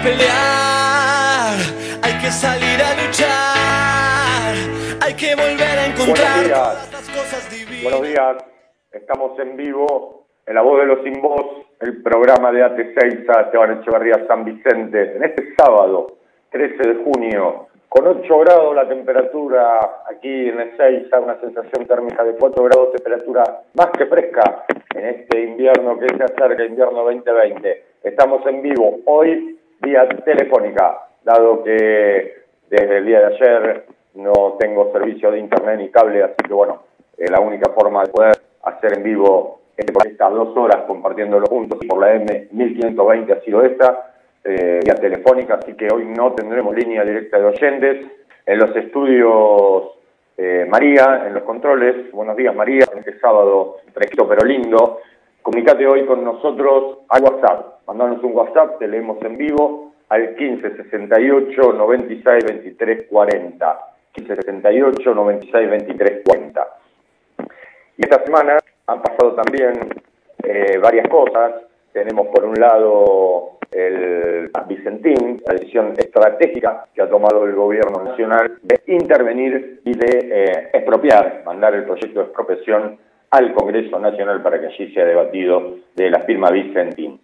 a pelear, hay que salir a luchar, hay que volver a encontrar todas las cosas divinas. Buenos días, estamos en vivo en La Voz de los Sin Voz, el programa de AT6 a Esteban Echeverría San Vicente, en este sábado, 13 de junio, con 8 grados la temperatura aquí en Ezeiza, una sensación térmica de 4 grados, temperatura más que fresca en este invierno que se acerca, invierno 2020. Estamos en vivo hoy vía telefónica, dado que desde el día de ayer no tengo servicio de internet ni cable, así que bueno, eh, la única forma de poder hacer en vivo estas dos horas compartiéndolo juntos por la M1520 ha sido esta, eh, vía telefónica, así que hoy no tendremos línea directa de oyentes. En los estudios, eh, María, en los controles, buenos días María, este sábado fresquito pero lindo. Comunicate hoy con nosotros al WhatsApp, mandanos un WhatsApp, te leemos en vivo al 15 68 96 23 40. 15 68 96 23 40. Y esta semana han pasado también eh, varias cosas. Tenemos por un lado el Vicentín, la decisión estratégica que ha tomado el gobierno nacional de intervenir y de eh, expropiar, mandar el proyecto de expropiación al Congreso Nacional para que allí sea debatido de la firma Vicentín.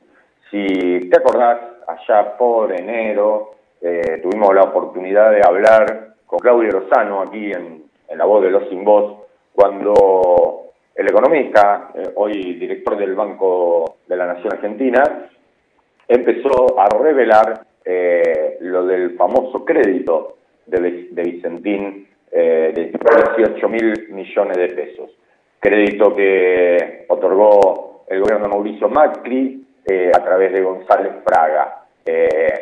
Si te acordás, allá por enero eh, tuvimos la oportunidad de hablar con Claudio Rosano aquí en, La Voz de los Sin Voz, cuando el economista, eh, hoy director del Banco de la Nación Argentina, empezó a revelar eh, lo del famoso crédito de, Vicentín eh, de 18 mil millones de pesos. Crédito que otorgó el gobierno de Mauricio Macri eh, a través de González Fraga.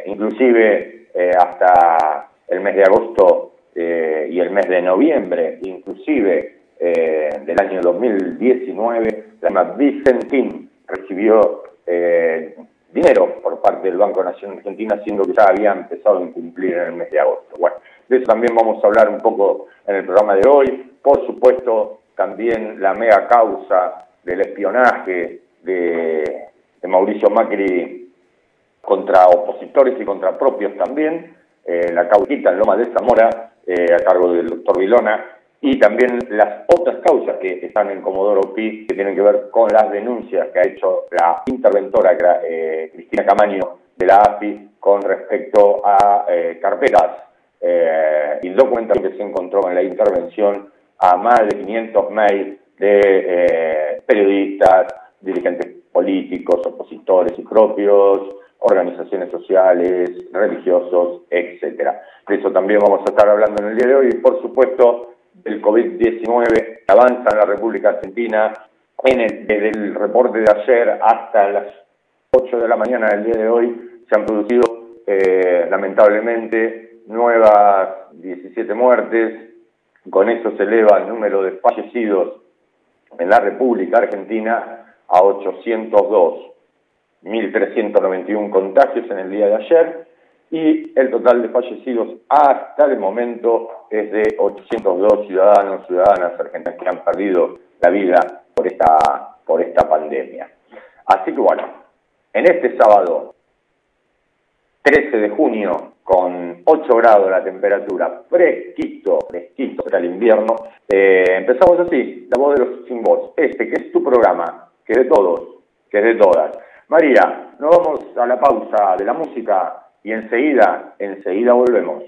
inclusive hasta el mes de agosto y el mes de noviembre, inclusive del año 2019, la Vicentín recibió dinero por parte del Banco Nacional Argentina, siendo que ya había empezado a incumplir en el mes de agosto. Bueno, de eso también vamos a hablar un poco en el programa de hoy. Por supuesto, también la mega causa del espionaje de, Mauricio Macri contra opositores y contra propios también, eh, la causita en Loma de Zamora, eh, a cargo del doctor Vilona, y también las otras causas que están en Comodoro Pi, que tienen que ver con las denuncias que ha hecho la interventora eh, Cristina Camaño de la AFI con respecto a eh, carpetas y documentos que se encontró en la intervención a más de 500 mails de periodistas, dirigentes políticos, opositores y propios, organizaciones sociales, religiosos, etcétera. De eso también vamos a estar hablando en el día de hoy y, por supuesto, el COVID-19 avanza en la República Argentina. En el, desde el reporte de ayer hasta las 8 de la mañana del día de hoy se han producido eh, lamentablemente nuevas 17 muertes. Con eso se eleva el número de fallecidos en la República Argentina a 802. 1.391 contagios en el día de ayer y el total de fallecidos hasta el momento es de 802 ciudadanos, ciudadanas argentinas que han perdido la vida por esta, por esta pandemia. Así que bueno, en este sábado, 13 de junio, con 8 grados la temperatura, fresquito, fresquito para el invierno, eh, empezamos así, la voz de los sin voz, este que es tu programa, que es de todos, que es de todas. María, nos vamos a la pausa de la música y enseguida, enseguida volvemos.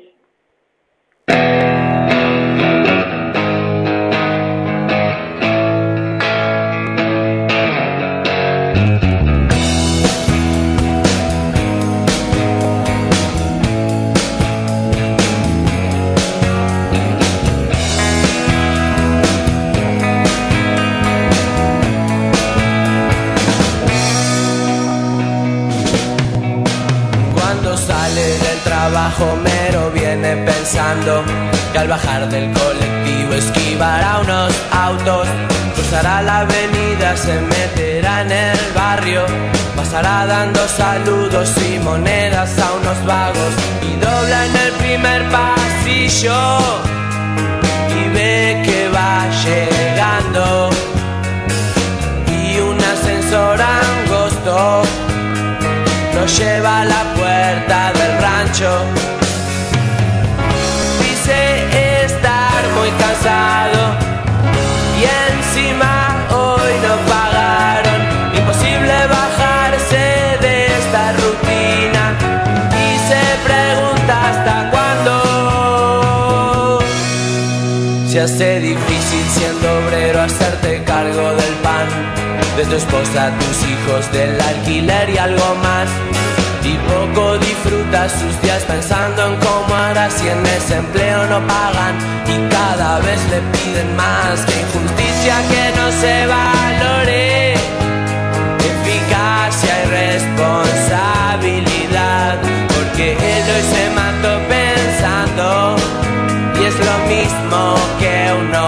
Del colectivo esquivará unos autos, cruzará la avenida, se meterá en el barrio, pasará dando saludos y monedas a unos vagos. Y dobla en el primer pasillo. Y ve que va llegando. Y un ascensor angosto lo lleva a la puerta de macho. Hace difícil siendo obrero hacerte cargo del pan de tu esposa, tus hijos, del alquiler y algo más. Y poco disfruta sus días pensando en cómo hará si en ese empleo no pagan y cada vez le piden más. Que injusticia que no se valore, eficacia y responsabilidad, porque él hoy se es lo mismo que uno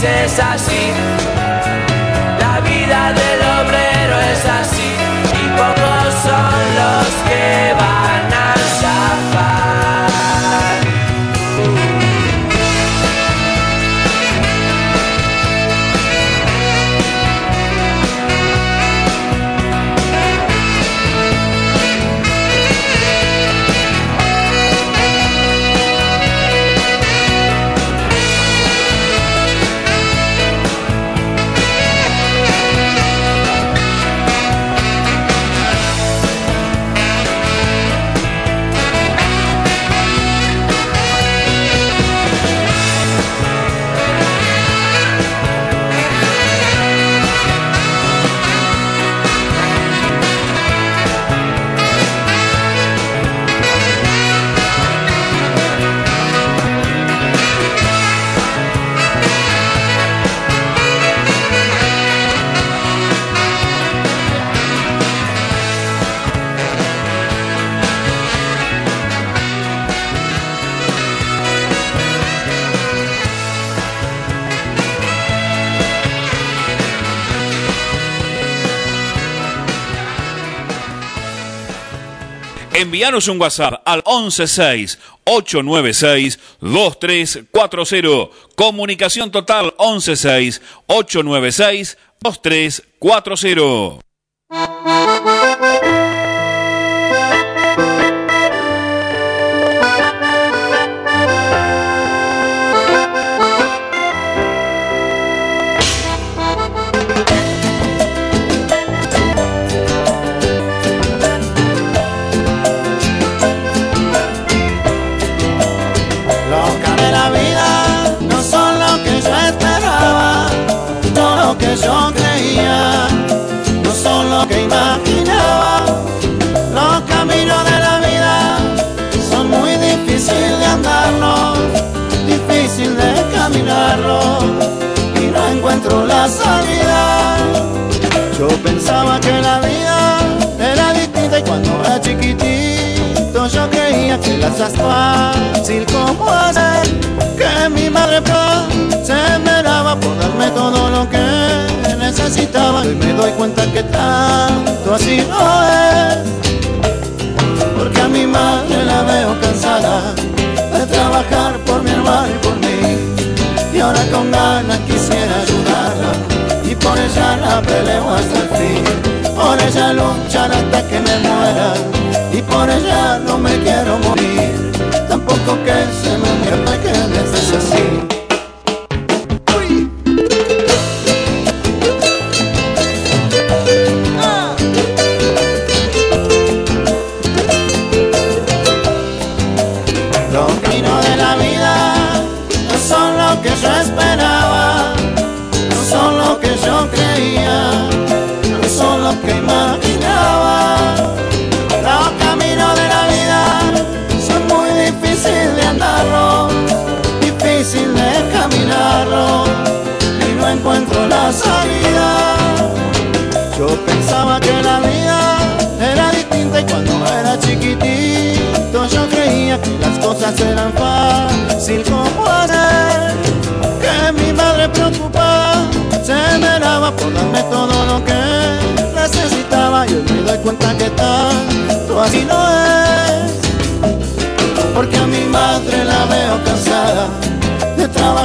felices así. La vida del Envíanos un WhatsApp al 116-896-2340. Comunicación total 116-896-2340. Yo pensaba que la vida era distinta y cuando era chiquitito yo creía que la hacías fácil como hacer que mi madre se esmeraba por darme todo lo que necesitaba y me doy cuenta que tanto así no es. Porque a mi madre la veo cansada de trabajar por mi hermano y por mí y ahora con ganas quisiera ella la peleo hasta el por ella luchar hasta que me muera y por ella no me quiero morir. Tampoco que se me muera que es así muy difíciles de andarlo, difícil de caminarlo y no encuentro la salida. Yo pensaba que la vida era distinta y cuando era chiquitito yo creía que las cosas eran fácil como hacer que mi madre preocupada se me daba por darme todo lo que necesitaba y hoy me doy cuenta que tanto así no es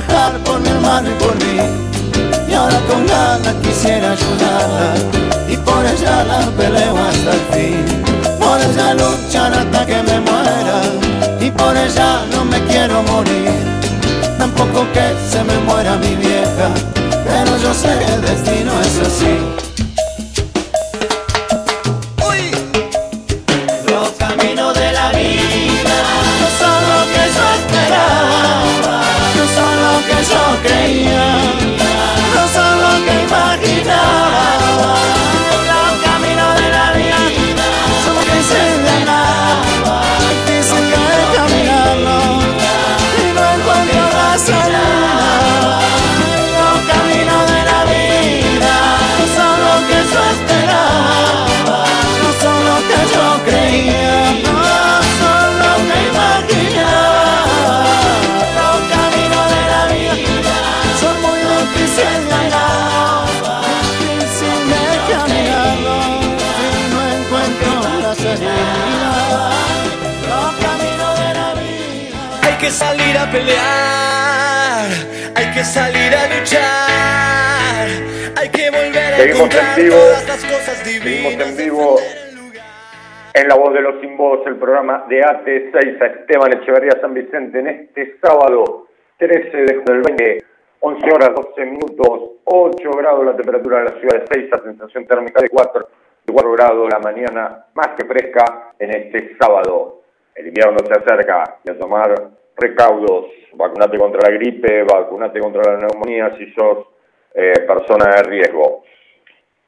trabajar por mi hermano y por mí. Y ahora con ganas quisiera ayudarla. Y por ella la peleo hasta el fin. Por ella luchar hasta que me muera. Y por ella no me quiero morir. Tampoco que se me muera mi vieja. Pero yo sé el destino es así Seguimos en vivo, seguimos en vivo. En La Voz de los Sin Voz, el programa de AT6 a Esteban Echeverría San Vicente en este sábado 13 de junio del 20, 11 horas 12 minutos, 8 grados la temperatura de la ciudad de 6, a sensación térmica de 4, de 4 grados la mañana más que fresca en este sábado. El invierno se acerca y a tomar recaudos, vacunate contra la gripe, vacunate contra la neumonía si sos eh, persona de riesgo.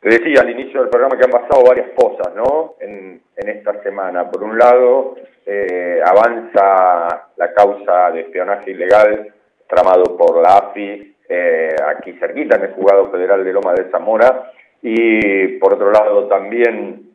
Te decía al inicio del programa que han pasado varias cosas, ¿no? En, esta semana. Por un lado, eh, avanza la causa de espionaje ilegal tramado por la AFI, eh, aquí cerquita, en el juzgado federal de Loma de Zamora. Y por otro lado, también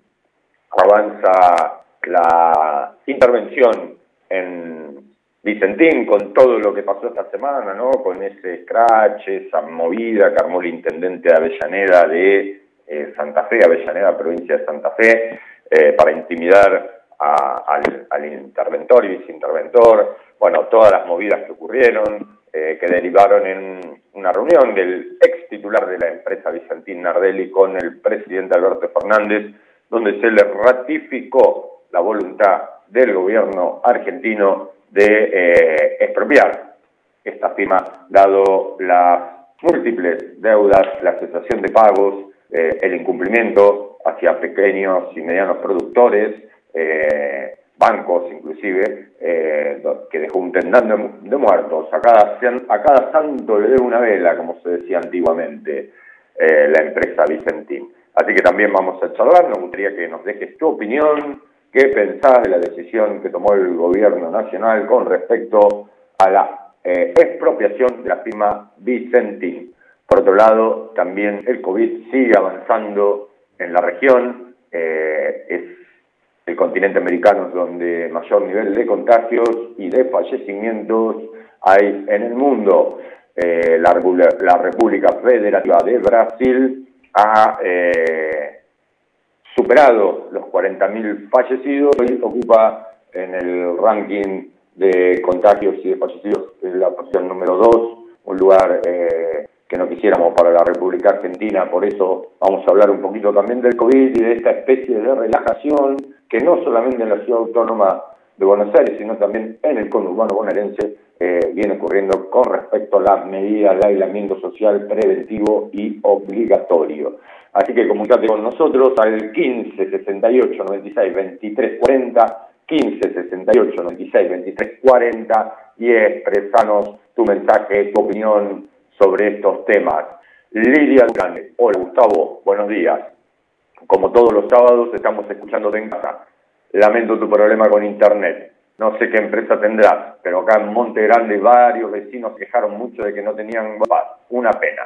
avanza la intervención en Vicentín con todo lo que pasó esta semana, ¿no? Con ese scratch, esa movida que armó el intendente de Avellaneda de eh, Santa Fe, Avellaneda, provincia de Santa Fe, eh, para intimidar al, interventor y viceinterventor. Bueno, todas las movidas que ocurrieron, eh, que derivaron en una reunión del ex titular de la empresa Vicentín Nardelli con el presidente Alberto Fernández, donde se le ratificó la voluntad del gobierno argentino de expropiar esta firma, dado las múltiples deudas, la cesación de pagos, eh, el incumplimiento hacia pequeños y medianos productores, eh, bancos inclusive, eh, que dejó un tendán de, muertos. A cada, a cada santo le debe una vela, como se decía antiguamente la empresa Vicentín. Así que también vamos a charlar, nos gustaría que nos dejes tu opinión, qué pensás de la decisión que tomó el gobierno nacional con respecto a la expropiación de la firma Vicentín. Por otro lado, también el COVID sigue avanzando en la región, eh, es el continente americano donde mayor nivel de contagios y de fallecimientos hay en el mundo. Eh, la, la República Federativa de Brasil ha eh, superado los 40.000 fallecidos y ocupa en el ranking de contagios y de fallecidos la posición número 2, un lugar eh, que no quisiéramos para la República Argentina, por eso vamos a hablar un poquito también del COVID y de esta especie de relajación que no solamente en la ciudad autónoma de Buenos Aires, sino también en el conurbano bonaerense eh, viene ocurriendo con respecto a las medidas de aislamiento social preventivo y obligatorio. Así que comunicate con nosotros al 15 68 96 23 40, 15 68 96 23 40 y expresanos tu mensaje, tu opinión sobre estos temas. Lidia Grande, hola Gustavo, buenos días. Como todos los sábados estamos escuchándote en casa. Lamento tu problema con internet. No sé qué empresa tendrás, pero acá en Monte Grande varios vecinos quejaron mucho de que no tenían Una pena.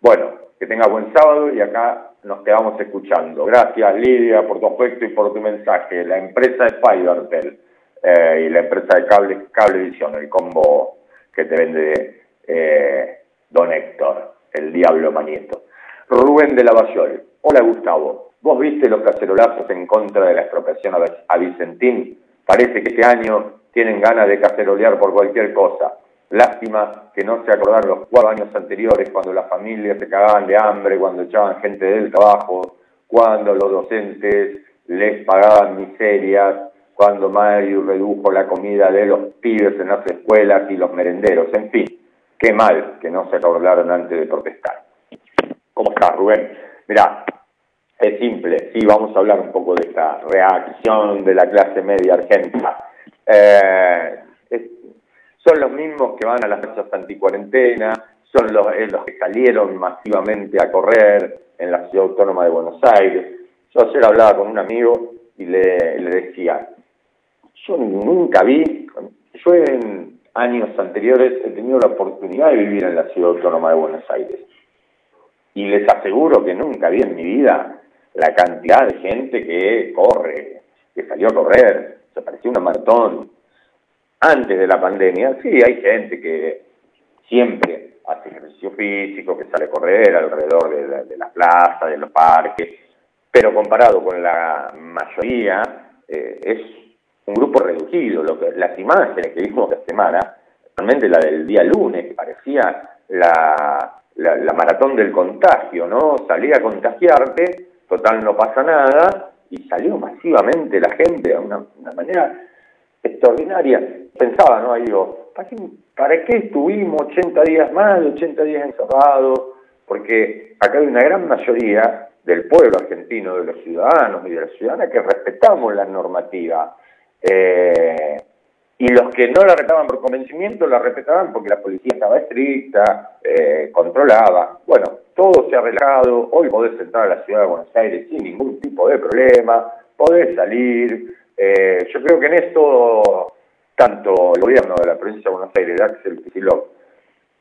Bueno, que tengas buen sábado y acá nos quedamos escuchando. Gracias Lidia por tu afecto y por tu mensaje. La empresa es Fibertel eh, y la empresa de cable, Cablevisión, el combo que te vende eh, Don Héctor, el Diablo Manieto. Rubén de Lavallol. Hola Gustavo, ¿vos viste los cacerolazos en contra de la expropiación a Vicentín? Parece que este año tienen ganas de cacerolear por cualquier cosa. Lástima que no se acordaron los cuatro años anteriores cuando las familias se cagaban de hambre, cuando echaban gente del trabajo, cuando los docentes les pagaban miserias, cuando Mario redujo la comida de los pibes en las escuelas y los merenderos. En fin, qué mal que no se acordaron antes de protestar. ¿Cómo estás, Rubén? Mirá, es simple, sí, vamos a hablar un poco de esta reacción de la clase media argentina. Eh, son los mismos que van a las marchas anticuarentena, son los, los que salieron masivamente a correr en la ciudad autónoma de Buenos Aires. Yo ayer hablaba con un amigo y le, le decía, yo nunca vi, yo en años anteriores he tenido la oportunidad de vivir en la ciudad autónoma de Buenos Aires. Y les aseguro que nunca vi en mi vida la cantidad de gente que corre, que salió a correr, se parecía una maratón. Antes de la pandemia, sí, hay gente que siempre hace ejercicio físico, que sale a correr alrededor de la, de plaza, de los parques, pero comparado con la mayoría, eh, es un grupo reducido. Lo que, las imágenes que vimos esta semana, realmente la del día lunes, que parecía la, la, maratón del contagio, ¿no? Salía a contagiarte total no pasa nada, y salió masivamente la gente de una, manera extraordinaria. Pensaba, ¿no? Ahí digo, ¿para qué, estuvimos 80 días más, 80 días encerrados? Porque acá hay una gran mayoría del pueblo argentino, de los ciudadanos y de las ciudadanas que respetamos la normativa. Eh, y los que no la respetaban por convencimiento la respetaban porque la policía estaba estricta, eh, controlaba. Bueno, todo se ha relajado, hoy podés entrar a la ciudad de Buenos Aires sin ningún tipo de problema, podés salir. Eh, yo creo que en esto, tanto el gobierno de la provincia de Buenos Aires, de Axel Kicillof,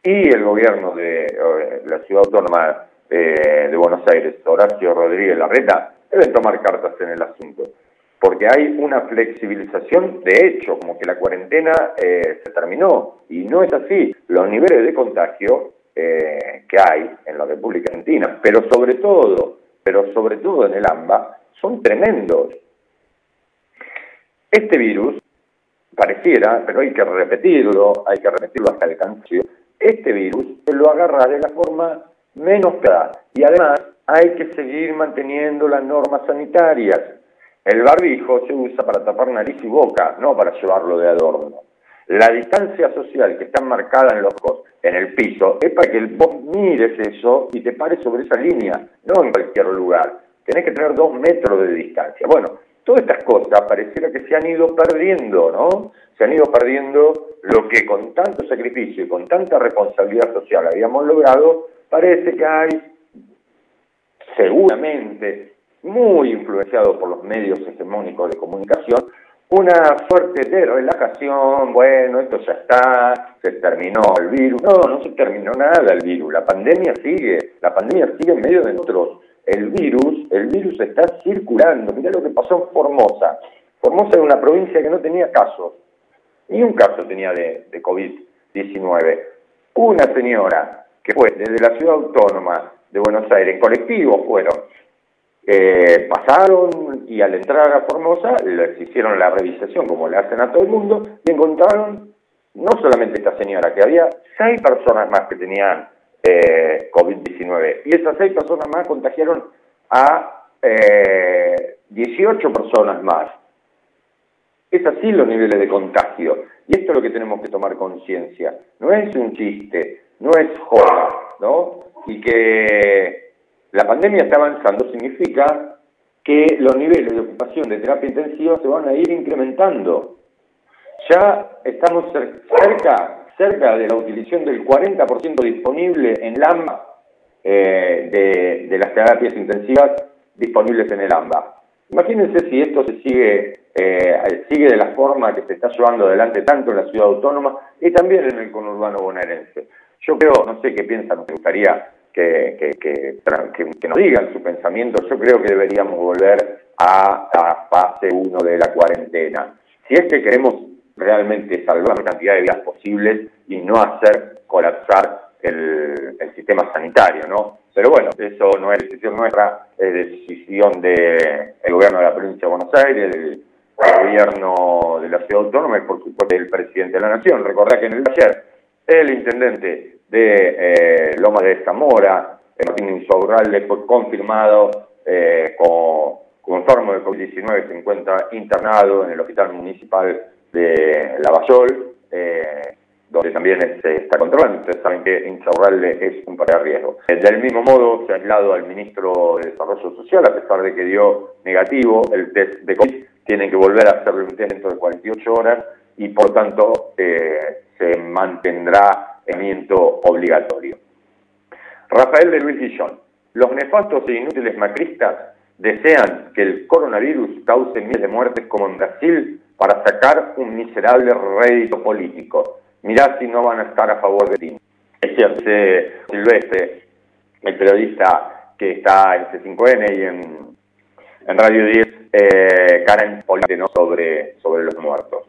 y el gobierno de eh, la ciudad autónoma de Buenos Aires, Horacio Rodríguez Larreta, deben tomar cartas en el asunto porque hay una flexibilización de hecho, como que la cuarentena eh, se terminó, y no es así. Los niveles de contagio eh, que hay en la República Argentina, pero sobre todo, pero sobre todo en el AMBA, son tremendos. Este virus, pareciera, pero hay que repetirlo, hay que repetirlo hasta el cansancio, este virus se lo agarra de la forma menos clara, y además hay que seguir manteniendo las normas sanitarias el barbijo se usa para tapar nariz y boca, no para llevarlo de adorno. La distancia social que está marcada en los en el piso, es para que vos mires eso y te pares sobre esa línea, no en cualquier lugar. Tenés que tener dos metros de distancia. Bueno, todas estas cosas pareciera que se han ido perdiendo, ¿no? Se han ido perdiendo lo que con tanto sacrificio y con tanta responsabilidad social habíamos logrado, parece que hay seguramente muy influenciado por los medios hegemónicos de comunicación, una suerte de relajación, bueno, esto ya está, se terminó el virus. No, no se terminó nada el virus, la pandemia sigue, la pandemia sigue en medio de nosotros. El virus, el virus está circulando. Mirá lo que pasó en Formosa. Formosa es una provincia que no tenía casos, ni un caso tenía de, de COVID-19. Una señora que fue desde la ciudad autónoma de Buenos Aires, en colectivo fueron, eh, pasaron y al entrar a Formosa les hicieron la revisación como le hacen a todo el mundo y encontraron no solamente esta señora, que había seis personas más que tenían eh, COVID-19 y esas seis personas más contagiaron a eh, 18 personas más. Es así los niveles de contagio y esto es lo que tenemos que tomar conciencia. No es un chiste, no es joda, ¿no? Y que la pandemia está avanzando significa que los niveles de ocupación de terapia intensiva se van a ir incrementando. Ya estamos cerca, cerca de la utilización del 40% disponible en el AMBA eh, de, las terapias intensivas disponibles en el AMBA. Imagínense si esto se sigue, eh, sigue de la forma que se está llevando adelante tanto en la ciudad autónoma y también en el conurbano bonaerense. Yo creo, no sé qué piensan, me gustaría que, que, nos digan su pensamiento, yo creo que deberíamos volver a la fase 1 de la cuarentena. Si es que queremos realmente salvar la cantidad de vidas posibles y no hacer colapsar el, sistema sanitario, ¿no? Pero bueno, eso no es decisión nuestra, es decisión del gobierno de la provincia de Buenos Aires, del gobierno de la ciudad autónoma y por supuesto del presidente de la nación. Recordá que en el ayer el intendente de eh, Loma de Zamora, Martín Insaurralde, fue confirmado eh, con, de COVID-19, se encuentra internado en el hospital municipal de Lavallol, eh, donde también se está controlando. Ustedes saben que Insaurralde es un para riesgo. Eh, del mismo modo, se ha aislado al ministro de Desarrollo Social, a pesar de que dio negativo el test de COVID, tienen que volver a hacerle un test dentro de 48 horas y por tanto eh, se mantendrá obligatorio. Rafael de Luis Guillón. Los nefastos e inútiles macristas desean que el coronavirus cause miles de muertes como en Brasil para sacar un miserable rédito político. Mirá si no van a estar a favor de ti. Es cierto, Silvestre, el periodista que está en C5N y en, Radio 10, eh, cara en sobre, sobre los muertos.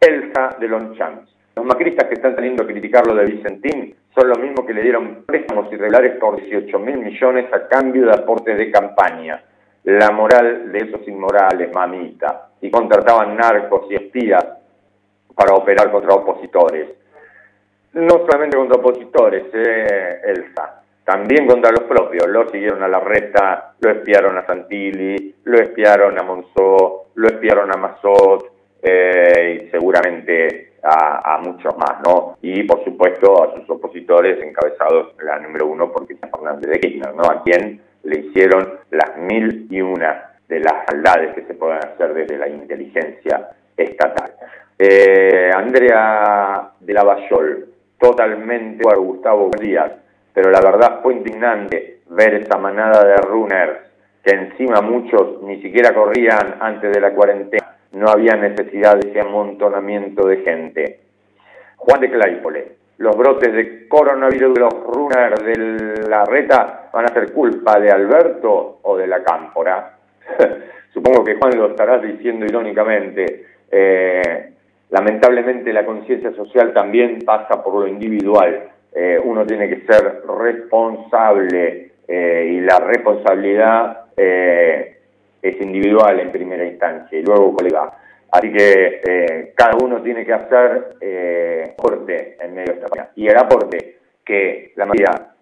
Elsa de Lonchamps. Los macristas que están saliendo a criticar lo de Vicentín son los mismos que le dieron préstamos irregulares por 18 mil millones a cambio de aportes de campaña. La moral de esos inmorales, mamita. Y contrataban narcos y espías para operar contra opositores. No solamente contra opositores, eh, Elsa, también contra los propios. Lo siguieron a la reta, lo espiaron a Santilli, lo espiaron a Monzó, lo espiaron a Mazot, eh, y seguramente a, muchos más, ¿no? Y por supuesto a sus opositores encabezados la número uno por Cristina Fernández de Kirchner, ¿no? A quien le hicieron las mil y una de las maldades que se pueden hacer desde la inteligencia estatal. Eh, Andrea de Lavallol, totalmente a Gustavo Díaz, pero la verdad fue indignante ver esa manada de runners que encima muchos ni siquiera corrían antes de la cuarentena no había necesidad de ese amontonamiento de gente. Juan de Claypole, los brotes de coronavirus de los runners de la reta van a ser culpa de Alberto o de la cámpora. Supongo que Juan lo estarás diciendo irónicamente. Eh, lamentablemente la conciencia social también pasa por lo individual. Eh, uno tiene que ser responsable eh, y la responsabilidad es individual en primera instancia y luego colega. Así que eh, cada uno tiene que hacer eh, aporte en medio de esta pandemia. Y el aporte que la mayoría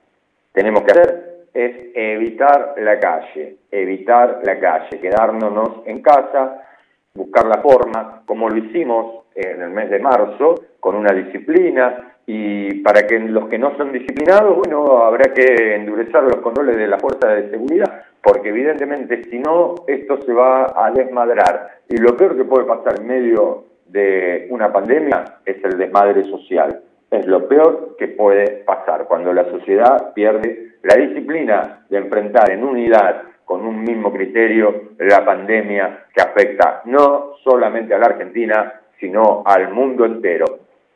tenemos que hacer es evitar la calle, evitar la calle, quedárnos en casa, buscar la forma, como lo hicimos en el mes de marzo, con una disciplina, y para que los que no son disciplinados, bueno, habrá que endurecer los controles de la fuerza de seguridad, porque evidentemente si no, esto se va a desmadrar. Y lo peor que puede pasar en medio de una pandemia es el desmadre social. Es lo peor que puede pasar cuando la sociedad pierde la disciplina de enfrentar en unidad, con un mismo criterio, la pandemia que afecta no solamente a la Argentina, sino al mundo entero.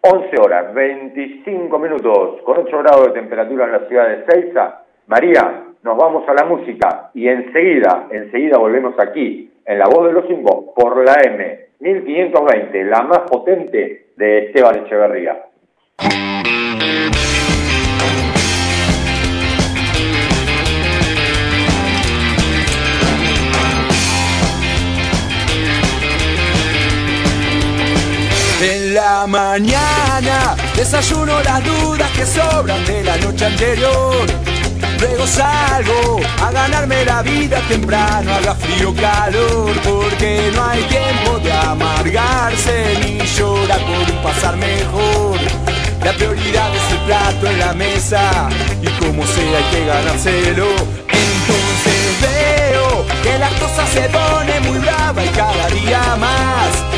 11 horas, 25 minutos, con 8 grados de temperatura en la ciudad de Ceiza. María, nos vamos a la música y enseguida, enseguida volvemos aquí, en La Voz de los Simbos, por la M 1520, la más potente de Esteban Echeverría. Mañana desayuno las dudas que sobran de la noche anterior. Luego salgo a ganarme la vida temprano, haga frío calor, porque no hay tiempo de amargarse ni llorar por un pasar mejor. La prioridad es el plato en la mesa y como sea hay que ganárselo. Entonces veo que la la cosa se pone muy brava y cada día más.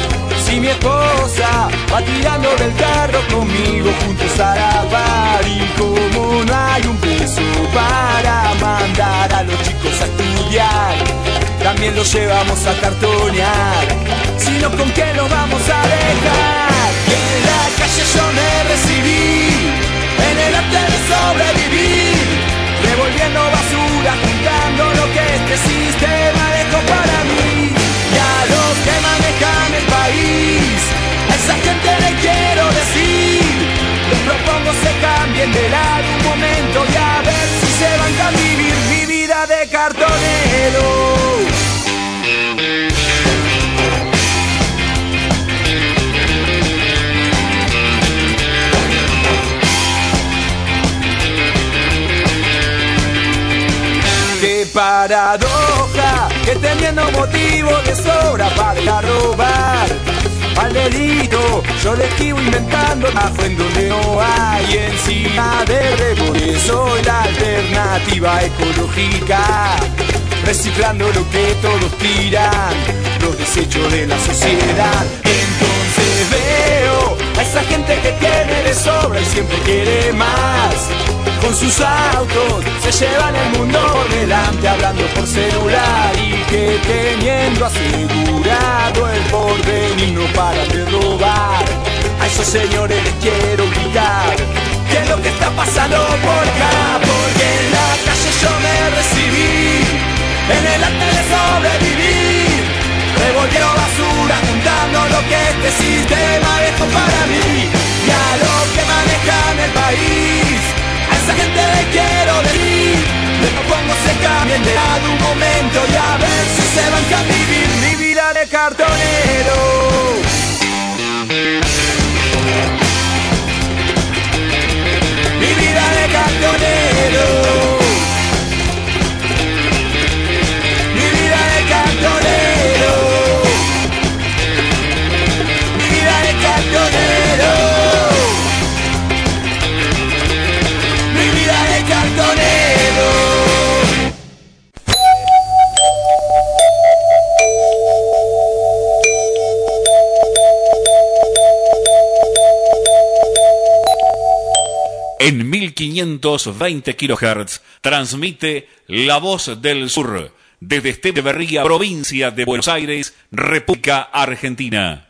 Si mi esposa va tirando del carro conmigo juntos a la bar y como no hay un peso para mandar a los chicos a estudiar, también los llevamos a cartonear. Sino con qué los vamos a dejar. En la calle yo me recibí, en el arte de sobrevivir, revolviendo basura, juntando lo que este sistema dejó para mí. Esa gente le quiero decir, les propongo se cambien de lado un momento y a ver si se van a vivir mi vida de cartonero. Paradoja que teniendo motivo de sobra para robar al delito. Yo le esquivo inventando bajo en donde no hay encima de rebote soy la alternativa ecológica reciclando lo que todos tiran los desechos de la sociedad. Entonces veo a esa gente que tiene de sobra y siempre quiere más con sus autos se llevan el mundo por delante hablando por celular y que teniendo asegurado el porvenir no para de robar. A esos señores les quiero gritar qué es lo que está pasando por acá, porque en la calle yo me recibí, en el arte de sobrevivir, revolvieron basura juntando lo que este sistema dejó para mí. Y a los que manejan el país esa gente le quiero decir Les propongo se cambien de lado un momento Y a ver si se van a vivir. Mi vida de cartonero. Mi vida de cartonero En 1520 kHz transmite La Voz del Sur desde Esteberría, provincia de Buenos Aires, República Argentina.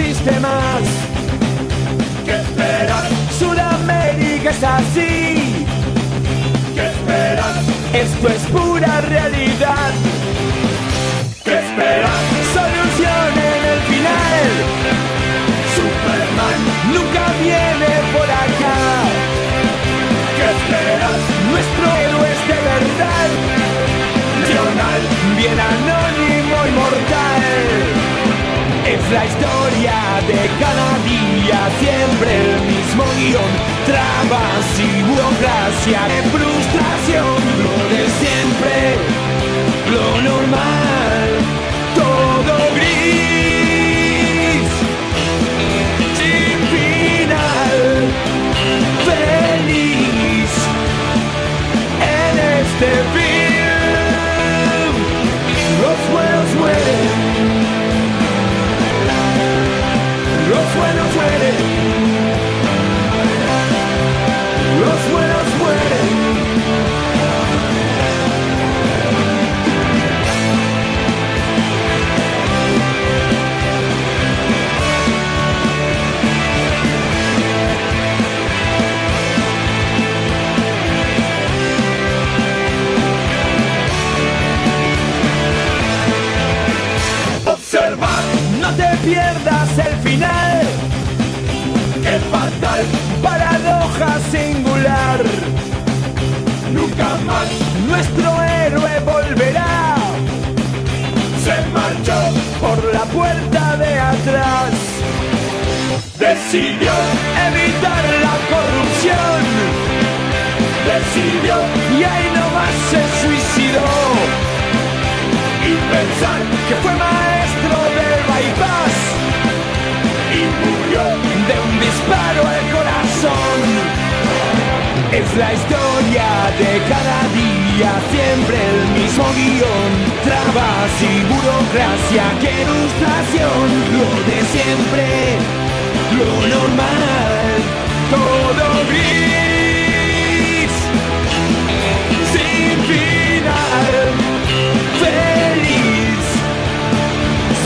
Existe. ¿Qué esperas? Sudamérica es así. ¿Qué esperas? Esto es pura realidad. ¿Qué esperas? Solución en el final. Superman nunca viene por acá. ¿Qué esperas? Nuestro héroe es de verdad. Nacional, bien anónimo y mortal. La historia de cada día, siempre el mismo guion. Trabas y burocracia, de frustración, lo de siempre, lo normal, todo gris, sin final feliz en este film. Pierdas el final. Qué fatal, paradoja singular. Nunca más nuestro héroe volverá. Se marchó por la puerta de atrás. De decidió evitar la corrupción. Decidió y ahí nomás se suicidó. Y pensar que fue maestro del murió de un disparo al corazón. Es la historia de cada día, siempre el mismo guion, trabas y burocracia, que ilustración, lo de siempre lo normal, todo gris, sin final, feliz,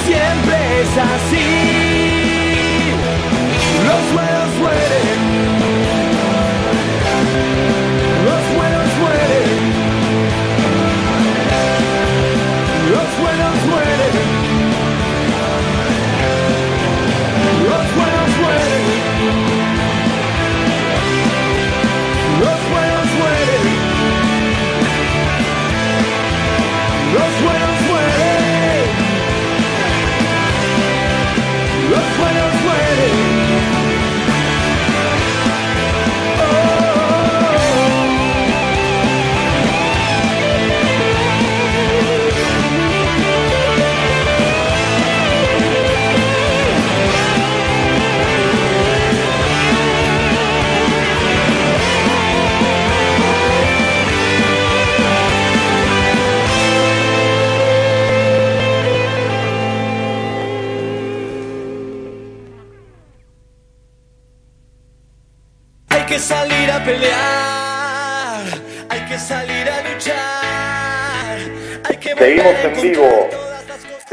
siempre es así. Los buenos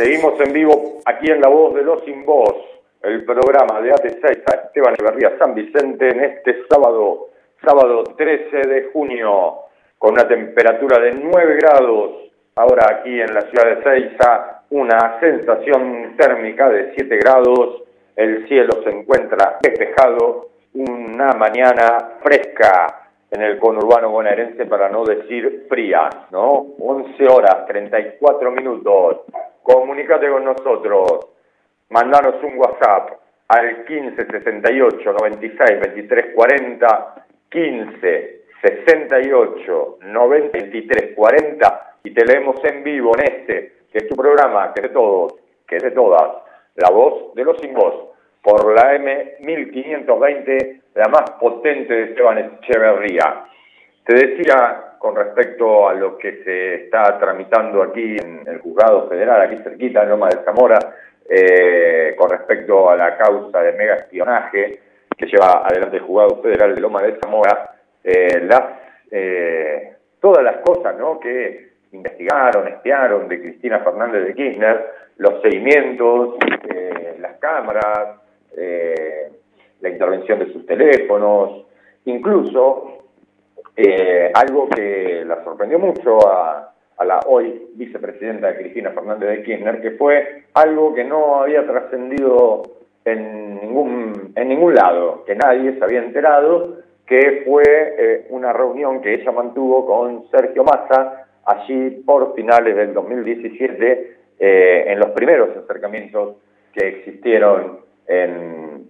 seguimos en vivo aquí en La Voz de los Sin Voz, el programa de AT6 a Esteban Echeverría San Vicente en este sábado, sábado 13 de junio, con una temperatura de 9 grados, ahora aquí en la ciudad de Seiza, una sensación térmica de 7 grados, el cielo se encuentra despejado, una mañana fresca, en el conurbano bonaerense para no decir frías, ¿no? 11 horas, 34 minutos. Comunícate con nosotros. Mandanos un WhatsApp al 15 68 96 23 40 15 68 90 23 40 y te leemos en vivo en este, que es tu programa, que es de todos, que es de todas, la voz de los sin voz, por la M1520 la más potente de Esteban Echeverría. Te decía con respecto a lo que se está tramitando aquí en el juzgado federal, aquí cerquita en Loma de Zamora, eh, con respecto a la causa de mega espionaje que lleva adelante el juzgado federal de Loma de Zamora, eh, las, eh, todas las cosas ¿no? que investigaron, espiaron de Cristina Fernández de Kirchner, los seguimientos, las cámaras, la intervención de sus teléfonos, incluso eh, algo que la sorprendió mucho a, la hoy vicepresidenta Cristina Fernández de Kirchner, que fue algo que no había trascendido en ningún, en ningún lado, que nadie se había enterado, que fue eh, una reunión que ella mantuvo con Sergio Massa allí por finales del 2017, eh, en los primeros acercamientos que existieron en,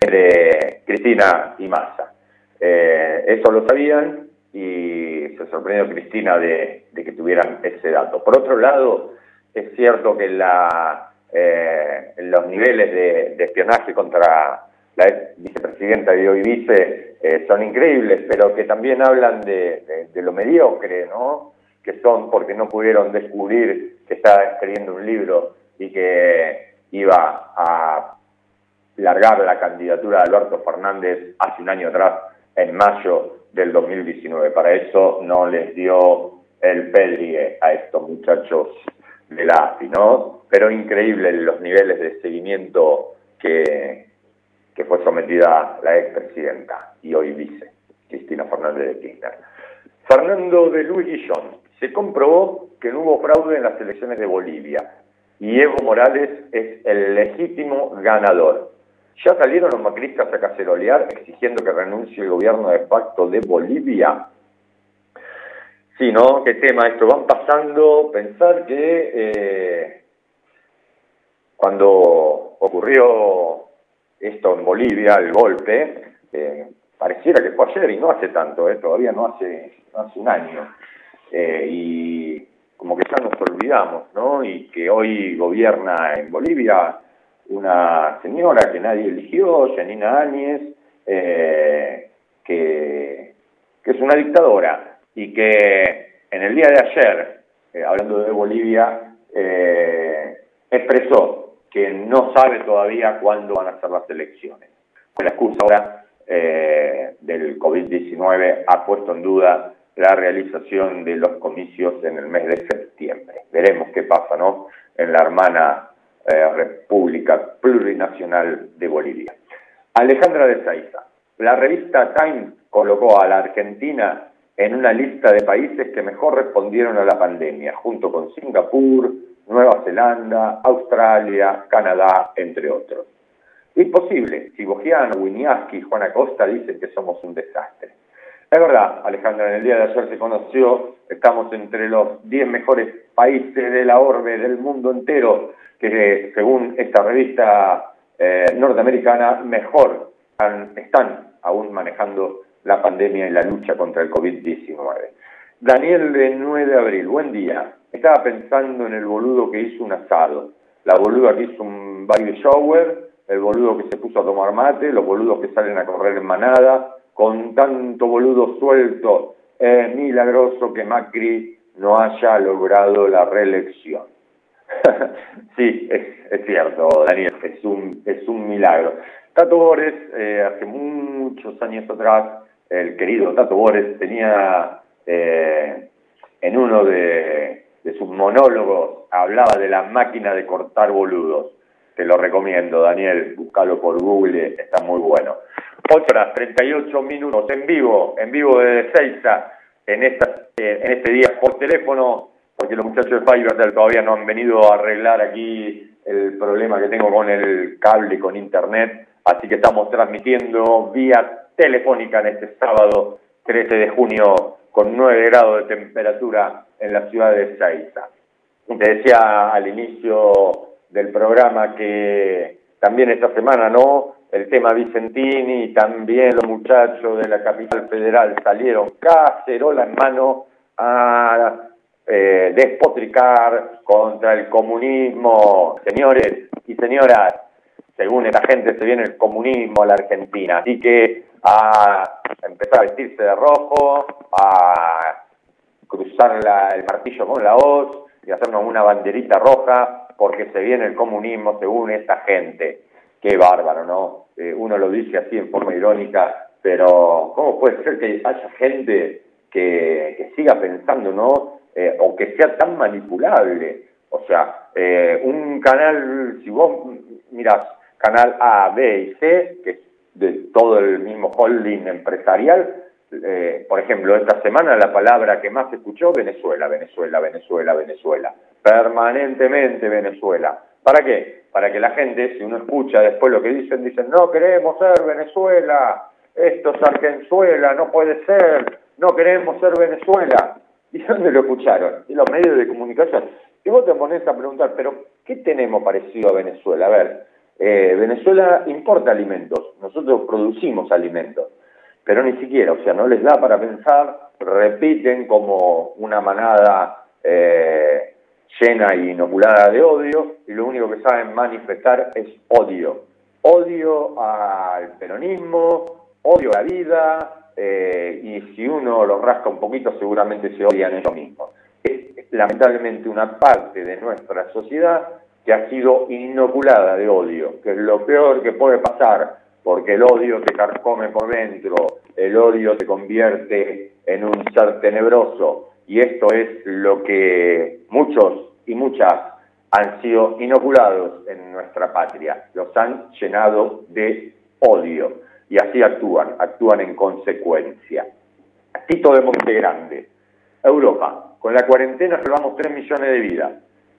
de Cristina y Massa. Eh, eso lo sabían y se sorprendió Cristina de, que tuvieran ese dato. Por otro lado, es cierto que la, eh, los niveles de, espionaje contra la vicepresidenta de hoy vice eh, son increíbles, pero que también hablan de, de, lo mediocre, ¿no? Que son porque no pudieron descubrir que estaba escribiendo un libro y que iba a largar la candidatura de Alberto Fernández hace un año atrás, en mayo del 2019. Para eso no les dio el pelgue a estos muchachos de la AFI, ¿no? Pero increíble los niveles de seguimiento que, que fue sometida la expresidenta y hoy vice, Cristina Fernández de Kirchner. Fernando de Luis Guillón, se comprobó que no hubo fraude en las elecciones de Bolivia y Evo Morales es el legítimo ganador. Ya salieron los macristas a cacerolear exigiendo que renuncie el gobierno de facto de Bolivia. Sí, ¿no? ¿Qué tema esto? Van pasando, pensar que eh, cuando ocurrió esto en Bolivia, el golpe, eh, pareciera que fue ayer y no hace tanto, eh, todavía no hace, un año. Eh, y como que ya nos olvidamos, ¿no? Y que hoy gobierna en Bolivia una señora que nadie eligió, Janina Áñez, eh, que, es una dictadora y que en el día de ayer, eh, hablando de Bolivia, eh, expresó que no sabe todavía cuándo van a ser las elecciones. La excusa ahora eh, del COVID-19 ha puesto en duda la realización de los comicios en el mes de septiembre. Veremos qué pasa, ¿no? En la hermana eh, República Plurinacional de Bolivia. Alejandra de Saiza. La revista Time colocó a la Argentina en una lista de países que mejor respondieron a la pandemia, junto con Singapur, Nueva Zelanda, Australia, Canadá, entre otros. Imposible, si Bogiano, Winiaski y Juana Costa dicen que somos un desastre. Es verdad, Alejandra, en el día de ayer se conoció, estamos entre los 10 mejores países de la orbe del mundo entero, que según esta revista eh, norteamericana, mejor están, aún manejando la pandemia y la lucha contra el COVID-19. Daniel de 9 de abril, buen día. Estaba pensando en el boludo que hizo un asado, la boluda que hizo un baby shower, el boludo que se puso a tomar mate, los boludos que salen a correr en manada, con tanto boludo suelto, es milagroso que Macri no haya logrado la reelección. sí, es, cierto, Daniel, es un, es un milagro. Tato Bores, eh, hace muchos años atrás, el querido Tato Bores tenía eh, en uno de sus monólogos, hablaba de la máquina de cortar boludos. Te lo recomiendo, Daniel, búscalo por Google, está muy bueno. 8 horas 38 minutos en vivo, en vivo desde Seiza, en, esta, eh, en este día por teléfono, porque los muchachos de Fivertel todavía no han venido a arreglar aquí el problema que tengo con el cable, con internet, así que estamos transmitiendo vía telefónica en este sábado 13 de junio con 9 grados de temperatura en la ciudad de Seiza. Te decía al inicio del programa que también esta semana, ¿no? El tema Vicentini y también los muchachos de la capital federal salieron cacerola en mano a eh, despotricar contra el comunismo. Señores y señoras, según esta gente se viene el comunismo a la Argentina. Así que a empezar a vestirse de rojo, a cruzar la, el martillo con la hoz y hacernos una banderita roja porque se viene el comunismo según esta gente. Qué bárbaro, ¿no? Eh, uno lo dice así en forma irónica, pero ¿cómo puede ser que haya gente que, que siga pensando, ¿no? Eh, o que sea tan manipulable. O sea, eh, un canal, si vos mirás canal A, B y C, que es de todo el mismo holding empresarial, eh, por ejemplo, esta semana la palabra que más se escuchó, Venezuela, Venezuela, Venezuela, Venezuela, permanentemente Venezuela. ¿Para qué? Para que la gente, si uno escucha después lo que dicen, dicen, no queremos ser Venezuela, esto es Argenzuela, no puede ser, no queremos ser Venezuela. ¿Y dónde lo escucharon? En los medios de comunicación. Y vos te pones a preguntar, pero ¿qué tenemos parecido a Venezuela? A ver, eh, Venezuela importa alimentos, nosotros producimos alimentos, pero ni siquiera, o sea, no les da para pensar, repiten como una manada eh, llena y inoculada de odio, y lo único que saben manifestar es odio. Odio al peronismo, odio a la vida, eh, y si uno lo rasca un poquito seguramente se odian ellos mismos. Es lamentablemente una parte de nuestra sociedad que ha sido inoculada de odio, que es lo peor que puede pasar, porque el odio te carcome por dentro, el odio te convierte en un ser tenebroso, y esto es lo que muchos y muchas han sido inoculados en nuestra patria, los han llenado de odio, y así actúan, actúan en consecuencia. Tito de Monte Grande, Europa, con la cuarentena salvamos 3 millones de vidas,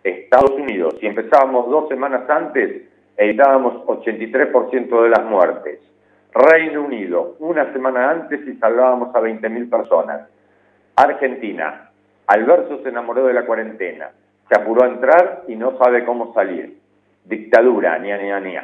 Estados Unidos, si empezábamos dos semanas antes, evitábamos 83% de las muertes. Reino Unido, una semana antes y salvábamos a 20.000 personas. Argentina, Alberto se enamoró de la cuarentena, se apuró a entrar y no sabe cómo salir. dictadura, ni ni ni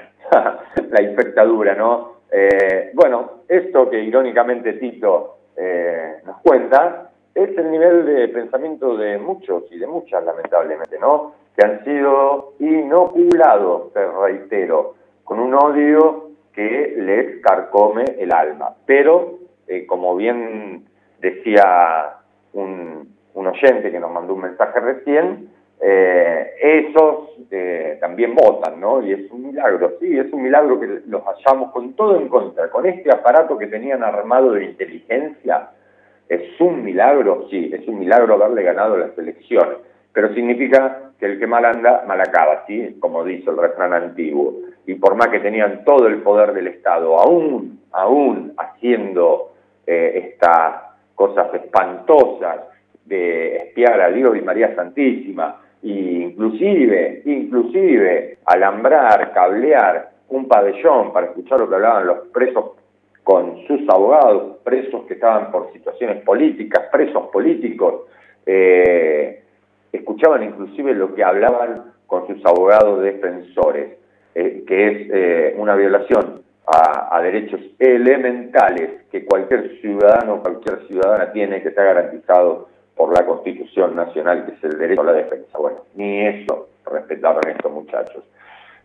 la infectadura, ¿no? Eh, bueno, esto que irónicamente Tito eh, nos cuenta es el nivel de pensamiento de muchos y de muchas, lamentablemente, ¿no? Que han sido inoculados, te reitero, con un odio que les carcome el alma. Pero, eh, como bien decía un, oyente que nos mandó un mensaje recién, eh, esos eh, también votan, ¿no? Y es un milagro, sí, es un milagro que los hallamos con todo en contra, con este aparato que tenían armado de inteligencia, es un milagro, sí, es un milagro haberle ganado las elecciones, pero significa que el que mal anda, mal acaba, ¿sí? Como dice el refrán antiguo. Y por más que tenían todo el poder del Estado, aún, aún haciendo eh, estas cosas espantosas de espiar a Dios y María Santísima, inclusive, inclusive alambrar, cablear un pabellón para escuchar lo que hablaban los presos con sus abogados, presos que estaban por situaciones políticas, presos políticos, eh, escuchaban inclusive lo que hablaban con sus abogados defensores, eh, que es eh, una violación a, derechos elementales que cualquier ciudadano, cualquier ciudadana tiene que estar garantizado por la Constitución Nacional, que es el derecho a la defensa. Bueno, ni eso respetaron estos muchachos.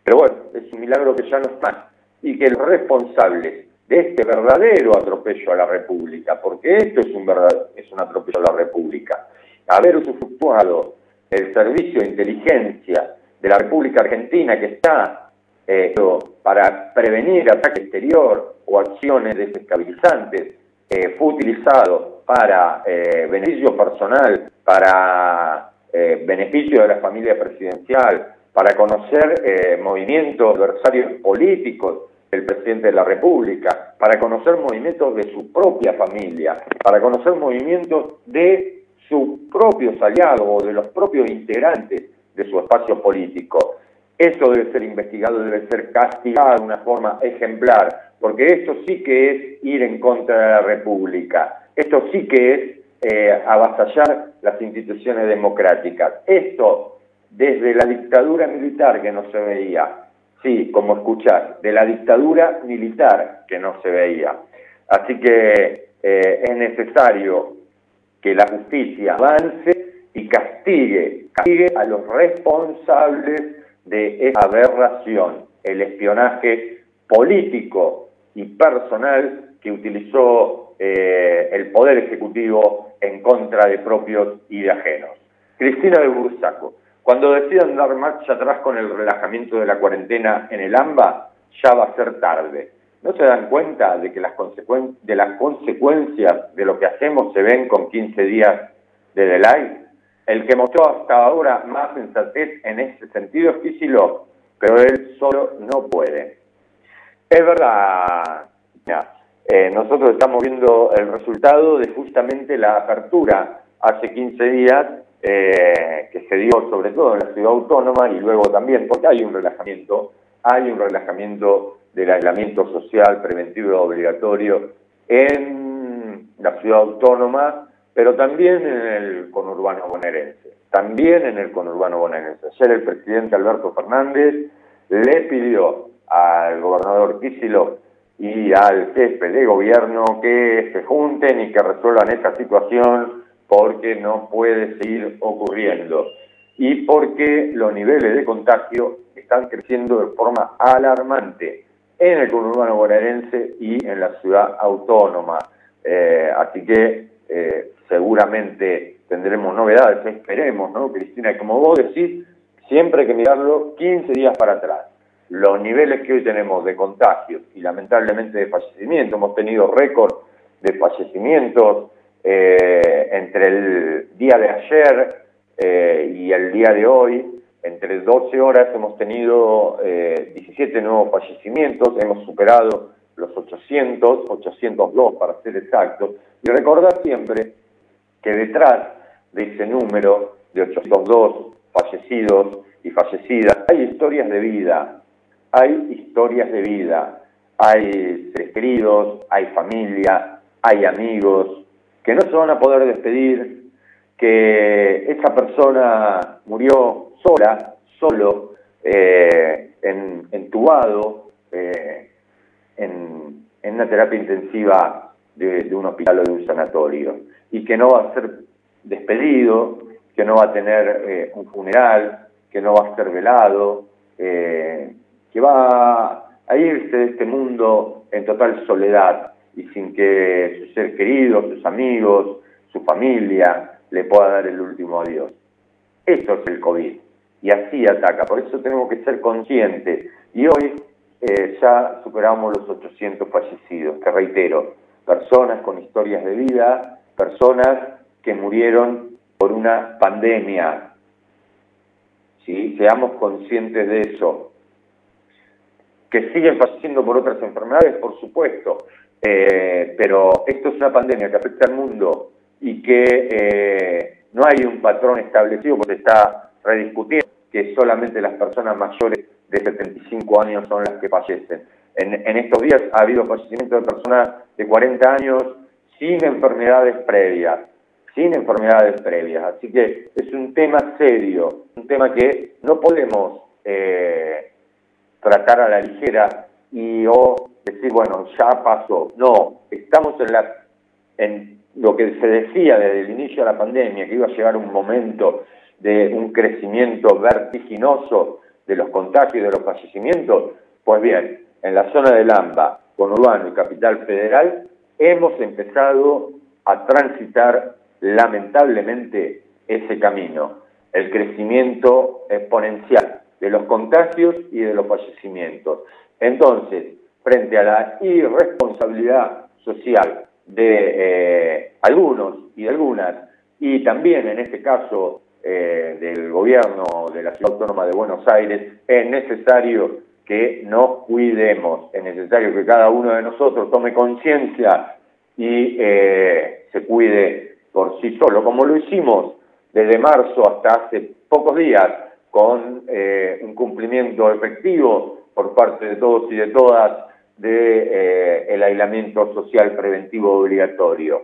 Pero bueno, es un milagro que ya no están y que el responsable de este verdadero atropello a la República, porque esto es un, verdad, es un atropello a la República, haber usufructuado el servicio de inteligencia de la República Argentina que está eh, para prevenir ataque exterior o acciones desestabilizantes, eh, fue utilizado para eh, beneficio personal, para eh, beneficio de la familia presidencial, para conocer movimientos adversarios políticos del presidente de la República, para conocer movimientos de su propia familia, para conocer movimientos de sus propios aliados o de los propios integrantes de su espacio político. Eso debe ser investigado, debe ser castigado de una forma ejemplar, porque esto sí que es ir en contra de la República, esto sí que es eh, avasallar las instituciones democráticas. Esto desde la dictadura militar que no se veía, sí, como escuchar, de la dictadura militar que no se veía. Así que eh, es necesario que la justicia avance y castigue, castigue a los responsables de esa aberración, el espionaje político y personal que utilizó eh, el Poder Ejecutivo en contra de propios y de ajenos. Cristina de Bursaco, cuando decidan dar marcha atrás con el relajamiento de la cuarentena en el AMBA, ya va a ser tarde. ¿No se dan cuenta de que las, consecuencias de lo que hacemos se ven con 15 días de delay? El que mostró hasta ahora más sensatez en ese sentido es Kicillof, pero él solo no puede. Es verdad, eh, nosotros estamos viendo el resultado de justamente la apertura hace 15 días eh, que se dio sobre todo en la ciudad autónoma y luego también, porque hay un relajamiento, hay un relajamiento del aislamiento social preventivo obligatorio en la ciudad autónoma, pero también en el conurbano bonaerense, también en el conurbano bonaerense. Ayer el presidente Alberto Fernández le pidió al gobernador Kicillof y al jefe de gobierno que se junten y que resuelvan esta situación porque no puede seguir ocurriendo. Y porque los niveles de contagio están creciendo de forma alarmante en el conurbano bonaerense y en la ciudad autónoma. Eh, así que eh, seguramente tendremos novedades, esperemos, ¿no, Cristina? Como vos decís, siempre hay que mirarlo 15 días para atrás los niveles que hoy tenemos de contagios y lamentablemente de fallecimientos, hemos tenido récord de fallecimientos eh, entre el día de ayer y el día de hoy, entre 12 horas hemos tenido eh, 17 nuevos fallecimientos, hemos superado los 800, 802 para ser exactos, y recordar siempre que detrás de ese número de 802 fallecidos y fallecidas hay historias de vida, hay historias de vida, hay seres queridos, hay familia, hay amigos que no se van a poder despedir, que esa persona murió sola, solo, eh, entubado eh, en, una terapia intensiva de, un hospital o de un sanatorio y que no va a ser despedido, que no va a tener eh, un funeral, que no va a ser velado, que va a irse de este mundo en total soledad y sin que su ser querido, sus amigos, su familia le pueda dar el último adiós. Eso es el COVID y así ataca, por eso tenemos que ser conscientes. Y hoy eh, ya superamos los 800 fallecidos, que reitero, personas con historias de vida, personas que murieron por una pandemia. ¿Sí? Seamos conscientes de eso. Que siguen falleciendo por otras enfermedades, por supuesto, eh, pero esto es una pandemia que afecta al mundo y que eh, no hay un patrón establecido porque está rediscutiendo que solamente las personas mayores de 75 años son las que fallecen. En, estos días ha habido fallecimiento de personas de 40 años sin enfermedades previas, sin enfermedades previas. Así que es un tema serio, un tema que no podemos eh, tratar a la ligera y o decir, bueno, ya pasó. No, estamos en, la, en lo que se decía desde el inicio de la pandemia, que iba a llegar un momento de un crecimiento vertiginoso de los contagios y de los fallecimientos, pues bien, en la zona del AMBA, Urbano y Capital Federal, hemos empezado a transitar lamentablemente ese camino, el crecimiento exponencial de los contagios y de los fallecimientos. Entonces, frente a la irresponsabilidad social de eh, algunos y de algunas, y también en este caso eh, del gobierno de la Ciudad Autónoma de Buenos Aires, es necesario que nos cuidemos, es necesario que cada uno de nosotros tome conciencia y eh, se cuide por sí solo, como lo hicimos desde marzo hasta hace pocos días, con eh, un cumplimiento efectivo por parte de todos y de todas de el aislamiento social preventivo obligatorio.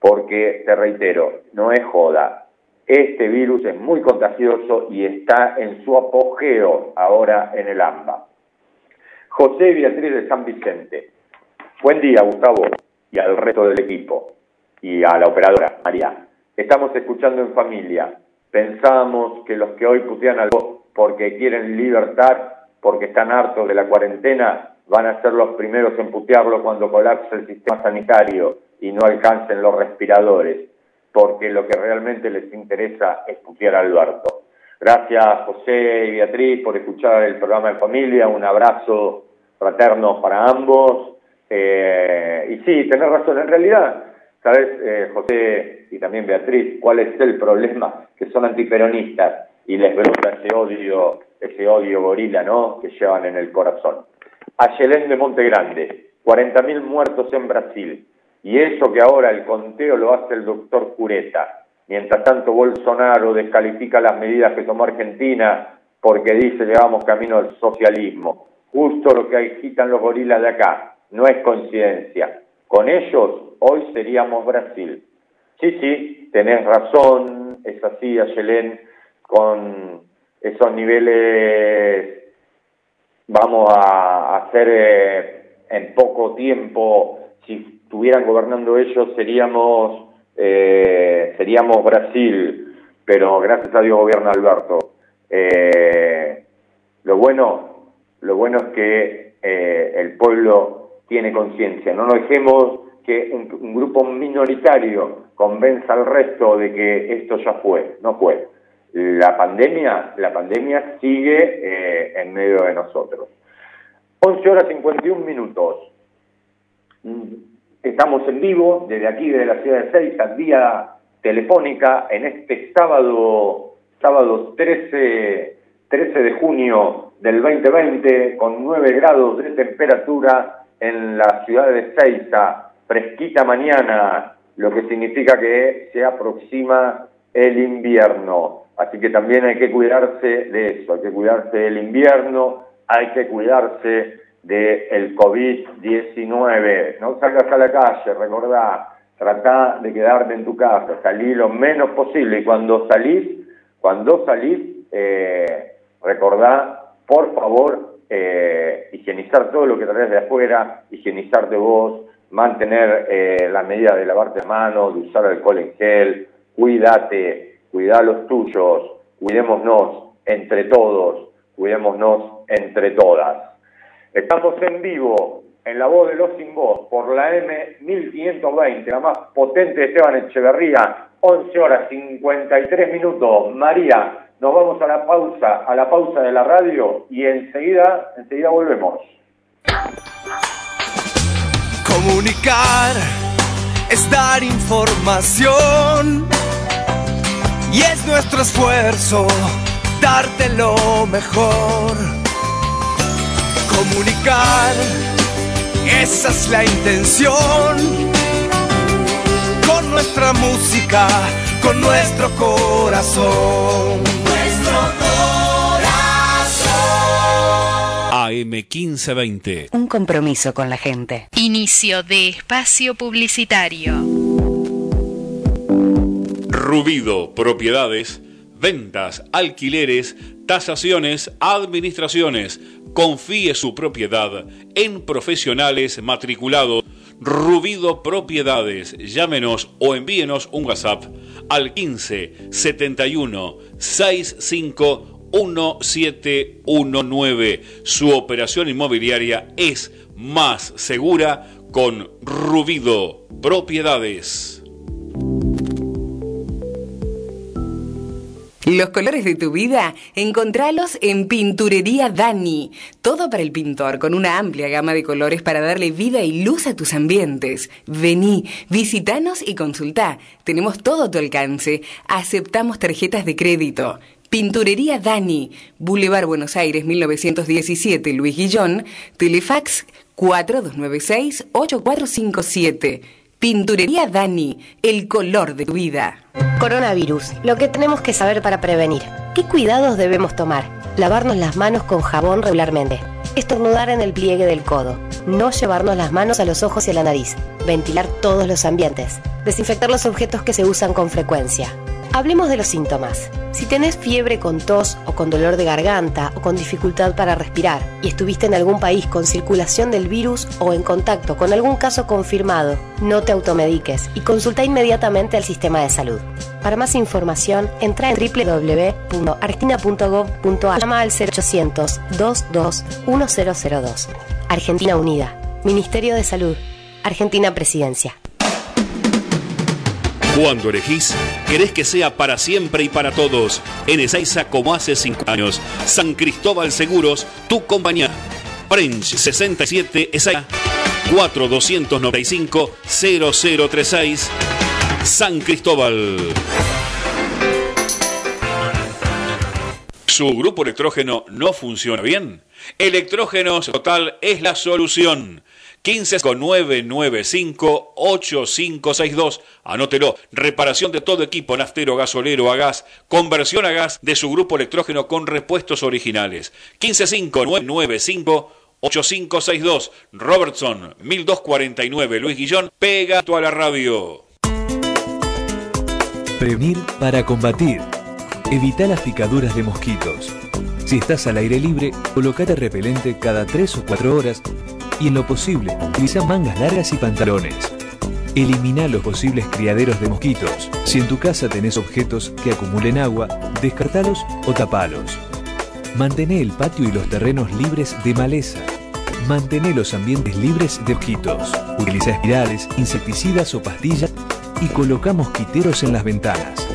Porque, te reitero, no es joda, este virus es muy contagioso y está en su apogeo ahora en el AMBA. José Beatriz de San Vicente. Buen día, Gustavo, y al resto del equipo, y a la operadora, María. Estamos escuchando en familia. Pensábamos que los que hoy putean algo porque quieren libertad, porque están hartos de la cuarentena, van a ser los primeros en putearlo cuando colapse el sistema sanitario y no alcancen los respiradores porque lo que realmente les interesa es putear a Alberto. Gracias José y Beatriz por escuchar el programa de familia, un abrazo fraterno para ambos. Eh, y sí, tenés razón, en realidad, ¿sabes, eh, José y también Beatriz, cuál es el problema? Que son antiperonistas y les brota ese odio, ese odio gorila, ¿no?, que llevan en el corazón. Ayelén de Monte Grande, 40.000 muertos en Brasil, y eso que ahora el conteo lo hace el doctor Cureta. Mientras tanto, Bolsonaro descalifica las medidas que tomó Argentina porque dice llevamos camino al socialismo. Justo lo que agitan los gorilas de acá. No es coincidencia. Con ellos, hoy seríamos Brasil. Sí, sí, tenés razón, es así, Ayelén, con esos niveles vamos a hacer eh, en poco tiempo, estuvieran gobernando ellos seríamos, eh, seríamos Brasil, pero gracias a Dios gobierna Alberto. Eh, lo bueno, lo bueno es que eh, el pueblo tiene conciencia. No nos dejemos que un, grupo minoritario convenza al resto de que esto ya fue, no fue. La pandemia, la pandemia sigue en medio de nosotros. 11 horas 51 minutos. Estamos en vivo desde aquí, desde la ciudad de Seiza, vía telefónica, en este sábado, sábado 13, 13 de junio del 2020, con 9 grados de temperatura en la ciudad de Seiza, fresquita mañana, lo que significa que se aproxima el invierno. Así que también hay que cuidarse de eso, hay que cuidarse del invierno, hay que cuidarse del COVID-19. No salgas a la calle, recordá, tratá de quedarte en tu casa, salí lo menos posible y cuando salís, cuando salís, eh, recordá por favor, eh, higienizar todo lo que traes de afuera, higienizar de vos, mantener eh, la medida de lavarte manos, de usar alcohol en gel, cuídate, cuida a los tuyos, cuidémonos entre todos, cuidémonos entre todas. Estamos en vivo en la voz de los sin voz por la M1520, la más potente de Esteban Echeverría, 11 horas 53 minutos. María, nos vamos a la pausa, a la pausa de la radio y enseguida, enseguida volvemos. Comunicar es dar información y es nuestro esfuerzo darte lo mejor. Comunicar, esa es la intención. Con nuestra música, con nuestro corazón. Nuestro corazón. AM 1520. Un compromiso con la gente. Inicio de espacio publicitario. Rubido Propiedades ventas, alquileres, tasaciones, administraciones. Confíe su propiedad en profesionales matriculados. Rubido Propiedades. Llámenos o envíenos un WhatsApp al 15 71 65 1719. Su operación inmobiliaria es más segura con Rubido Propiedades. Los colores de tu vida, encontralos en Pinturería Dani. Todo para el pintor, con una amplia gama de colores para darle vida y luz a tus ambientes. Vení, visitanos y consultá. Tenemos todo a tu alcance. Aceptamos tarjetas de crédito. Pinturería Dani, Boulevard Buenos Aires 1917, Luis Guillón, Telefax 4296-8457. Pinturería Dani, el color de tu vida. Coronavirus, lo que tenemos que saber para prevenir. ¿Qué cuidados debemos tomar? Lavarnos las manos con jabón regularmente. Estornudar en el pliegue del codo. No llevarnos las manos a los ojos y a la nariz. Ventilar todos los ambientes. Desinfectar los objetos que se usan con frecuencia. Hablemos de los síntomas. Si tenés fiebre con tos o con dolor de garganta o con dificultad para respirar y estuviste en algún país con circulación del virus o en contacto con algún caso confirmado, no te automediques y consulta inmediatamente al sistema de salud. Para más información, entra en www.argentina.gov.ar llama al 0800 22 1002. Argentina Unida. Ministerio de Salud. Argentina Presidencia. Cuando elegís, querés que sea para siempre y para todos. En Ezeiza como hace 5 años. San Cristóbal Seguros, tu compañía. French 67 Ezeiza 4295 0036 San Cristóbal. ¿Su grupo electrógeno no funciona bien? Electrógenos Total es la solución. 15-995-8562. Anótelo. Reparación de todo equipo naftero, gasolero, a gas. Conversión a gas de su grupo electrógeno con repuestos originales. 15-995-8562. Robertson, 1249. Luis Guillón, pega a la radio. Prevenir para combatir. Evita las picaduras de mosquitos. Si estás al aire libre, colocate repelente cada 3 o 4 horas y en lo posible, utiliza mangas largas y pantalones. Elimina los posibles criaderos de mosquitos. Si en tu casa tenés objetos que acumulen agua, descartalos o tapalos. Mantén el patio y los terrenos libres de maleza. Mantén los ambientes libres de mosquitos. Utiliza espirales, insecticidas o pastillas y coloca mosquiteros en las ventanas.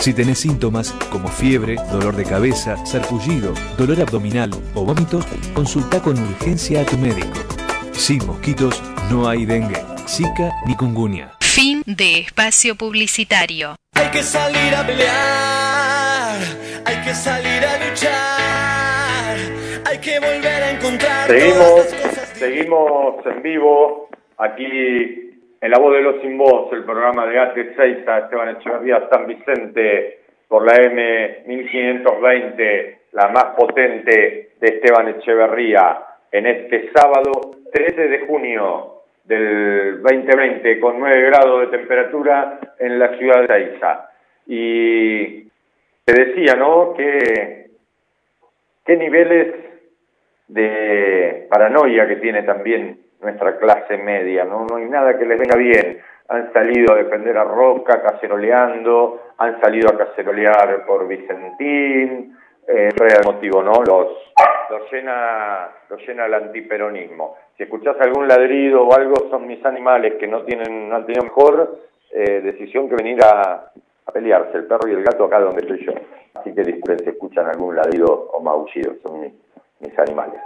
Si tenés síntomas como fiebre, dolor de cabeza, sarpullido, dolor abdominal o vómitos, consulta con urgencia a tu médico. Sin mosquitos no hay dengue, zika ni kungunya. Fin de espacio publicitario. Hay que salir a pelear, hay que salir a luchar, hay que volver a encontrar. Seguimos, seguimos en vivo aquí en la voz de los sin voz, el programa de AT6 a Esteban Echeverría San Vicente por la M1520, la más potente de Esteban Echeverría, en este sábado 13 de junio del 2020, con 9 grados de temperatura en la ciudad de Seiza. Y te decía, ¿no?, que qué niveles de paranoia que tiene también nuestra clase media, ¿no? No hay nada que les venga bien. Han salido a defender a Roca caceroleando, han salido a cacerolear por Vicentín, eh, el motivo, ¿no? Los, los, llena, los llena el antiperonismo. Si escuchás algún ladrido o algo, son mis animales que no tienen, no han tenido mejor eh, decisión que venir a, pelearse, el perro y el gato acá donde estoy yo. Así que disculpen si escuchan algún ladrido o maullido, son mis, mis animales.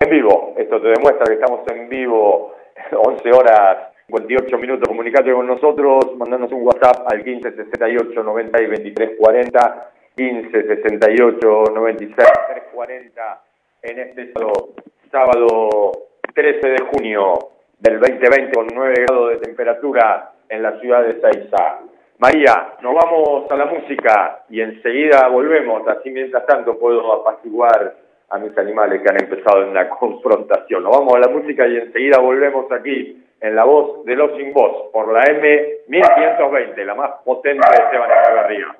En vivo, esto te demuestra que estamos en vivo 11 horas 58 minutos. Comunicate con nosotros, mandanos un WhatsApp al 15 68 90 y 23 40, 15 68 96 3 40 en este sábado 13 de junio del 2020 con 9 grados de temperatura en la ciudad de Saiza. María, nos vamos a la música y enseguida volvemos, así mientras tanto puedo apaciguar a mis animales que han empezado en la confrontación. Nos vamos a la música y enseguida volvemos aquí en la voz de los sin voz por la M1520, la más potente de Esteban Echeverría.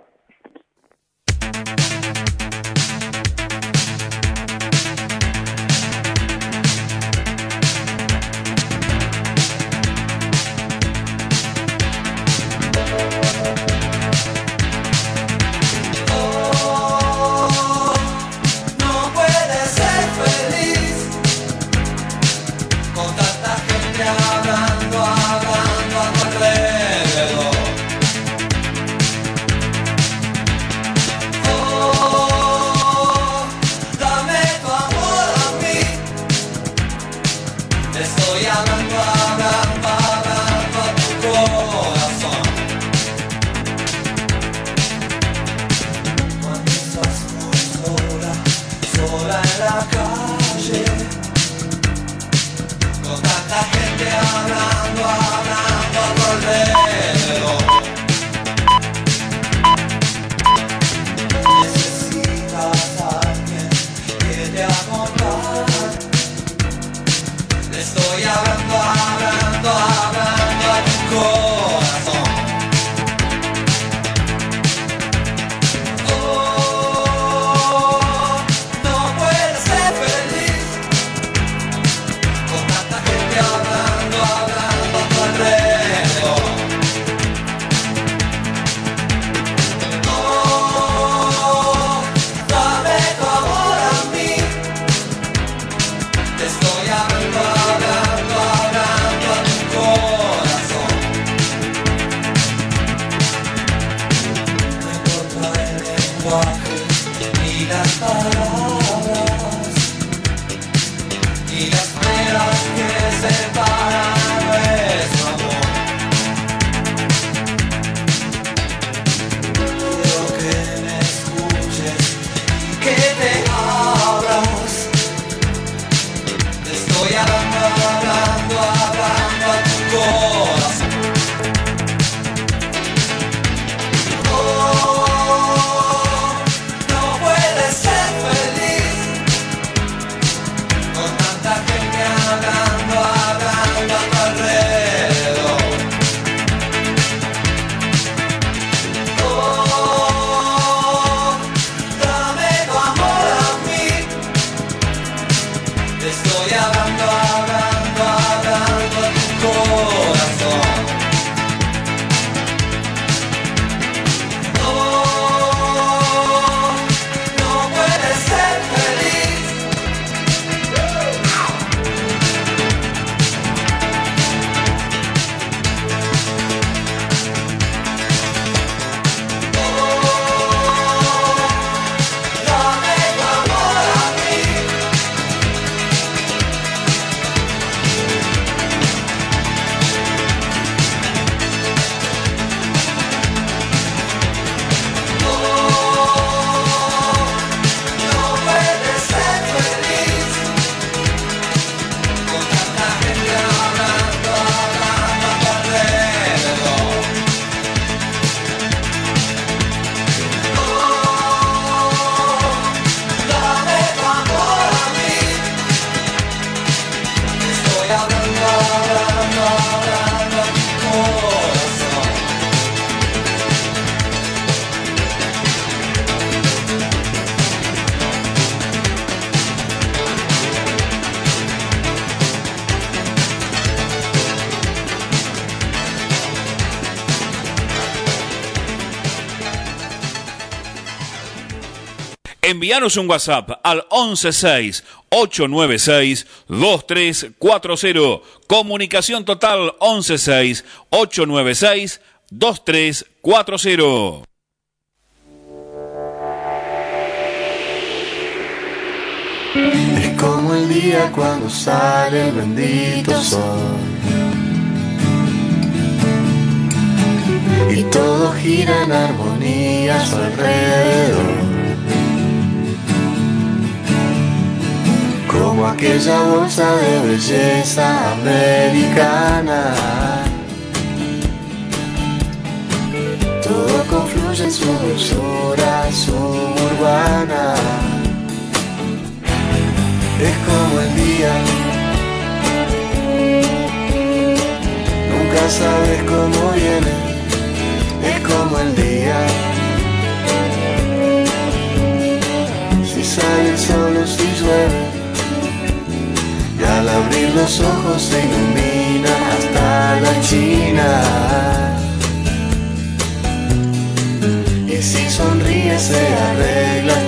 Envíanos un WhatsApp al 116-896-2340. Comunicación total 116-896-2340. Es como el día cuando sale el bendito sol. Y todo gira en armonía a su alrededor. Aquella bolsa de belleza americana. Todo confluye en su dulzura suburbana es como el día. Nunca sabes cómo viene, es como el día. Si sale el sol o si llueve, al abrir los ojos se ilumina hasta la China. Y si sonríe se arregla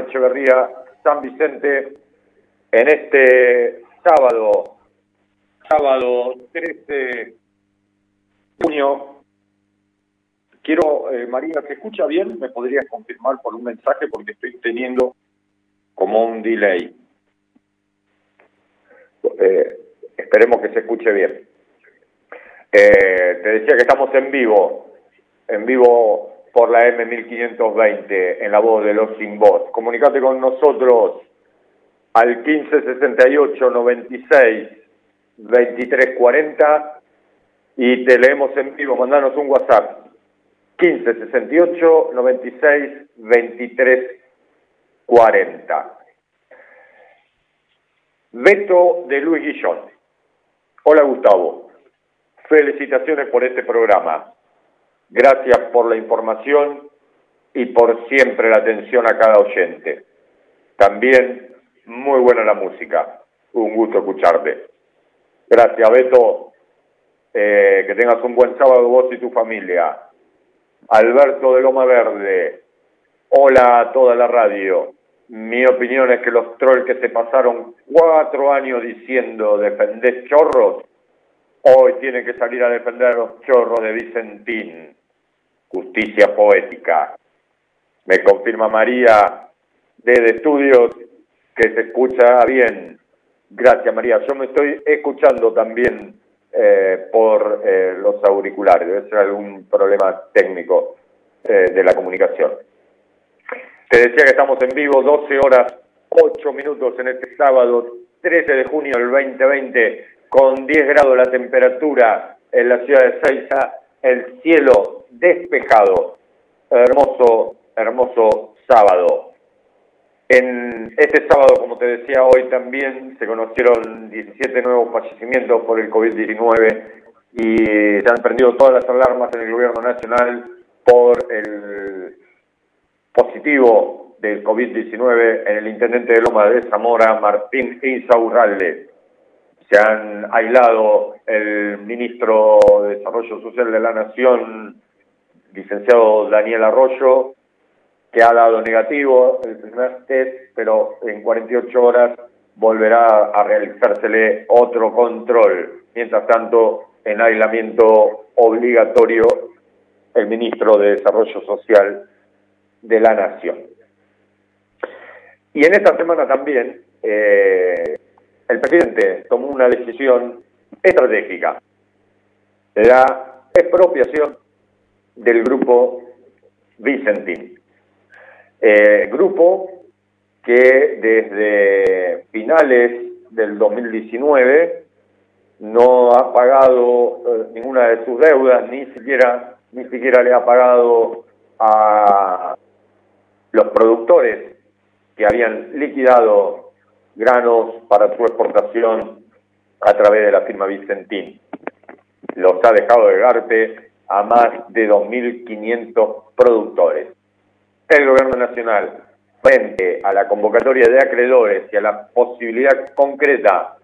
Echeverría, San Vicente, en este sábado, sábado 13 de junio. Quiero, eh, María, ¿se escucha bien? ¿Me podrías confirmar por un mensaje? Porque estoy teniendo como un delay. Eh, esperemos que se escuche bien. Eh, te decía que estamos en vivo, en vivo por la M1520, en la voz de los sin voz. Comunicate con nosotros al 1568 96 2340 y te leemos en vivo. Mandanos un WhatsApp 1568 96 2340. Beto de Luis Guillón. Hola Gustavo. Felicitaciones por este programa. Gracias por la información y por siempre la atención a cada oyente. También muy buena la música. Un gusto escucharte. Gracias, Beto. Eh, que tengas un buen sábado vos y tu familia. Alberto de Loma Verde. Hola a toda la radio. Mi opinión es que los trolls que se pasaron cuatro años diciendo defender chorros Hoy tienen que salir a defender los chorros de Vicentín. Justicia poética. Me confirma María desde estudios que se escucha bien. Gracias María. Yo me estoy escuchando también eh, por eh, los auriculares. Debe ser algún problema técnico eh, de la comunicación. Te decía que estamos en vivo 12 horas 8 minutos en este sábado 13 de junio del 2020 con 10 grados la temperatura en la ciudad de Seiza, el cielo despejado. Hermoso, hermoso sábado. En este sábado, como te decía hoy también, se conocieron 17 nuevos fallecimientos por el COVID-19 y se han prendido todas las alarmas en el gobierno nacional por el positivo del COVID-19 en el intendente de Loma de Zamora, Martín Insaurralde. Se han aislado el ministro de Desarrollo Social de la Nación, licenciado Daniel Arroyo, que ha dado negativo el primer test, pero en 48 horas volverá a realizársele otro control. Mientras tanto, en aislamiento obligatorio, el ministro de Desarrollo Social de la Nación. Y en esta semana también eh, el presidente tomó una decisión estratégica, la expropiación del grupo Vicentín. Eh, grupo que desde finales del 2019 no ha pagado eh, ninguna de sus deudas, ni siquiera, ni siquiera le ha pagado a los productores que habían liquidado granos para su exportación a través de la firma Vicentín. Los ha dejado de garpe a más de 2.500 productores. El gobierno nacional, frente a la convocatoria de acreedores y a la posibilidad concreta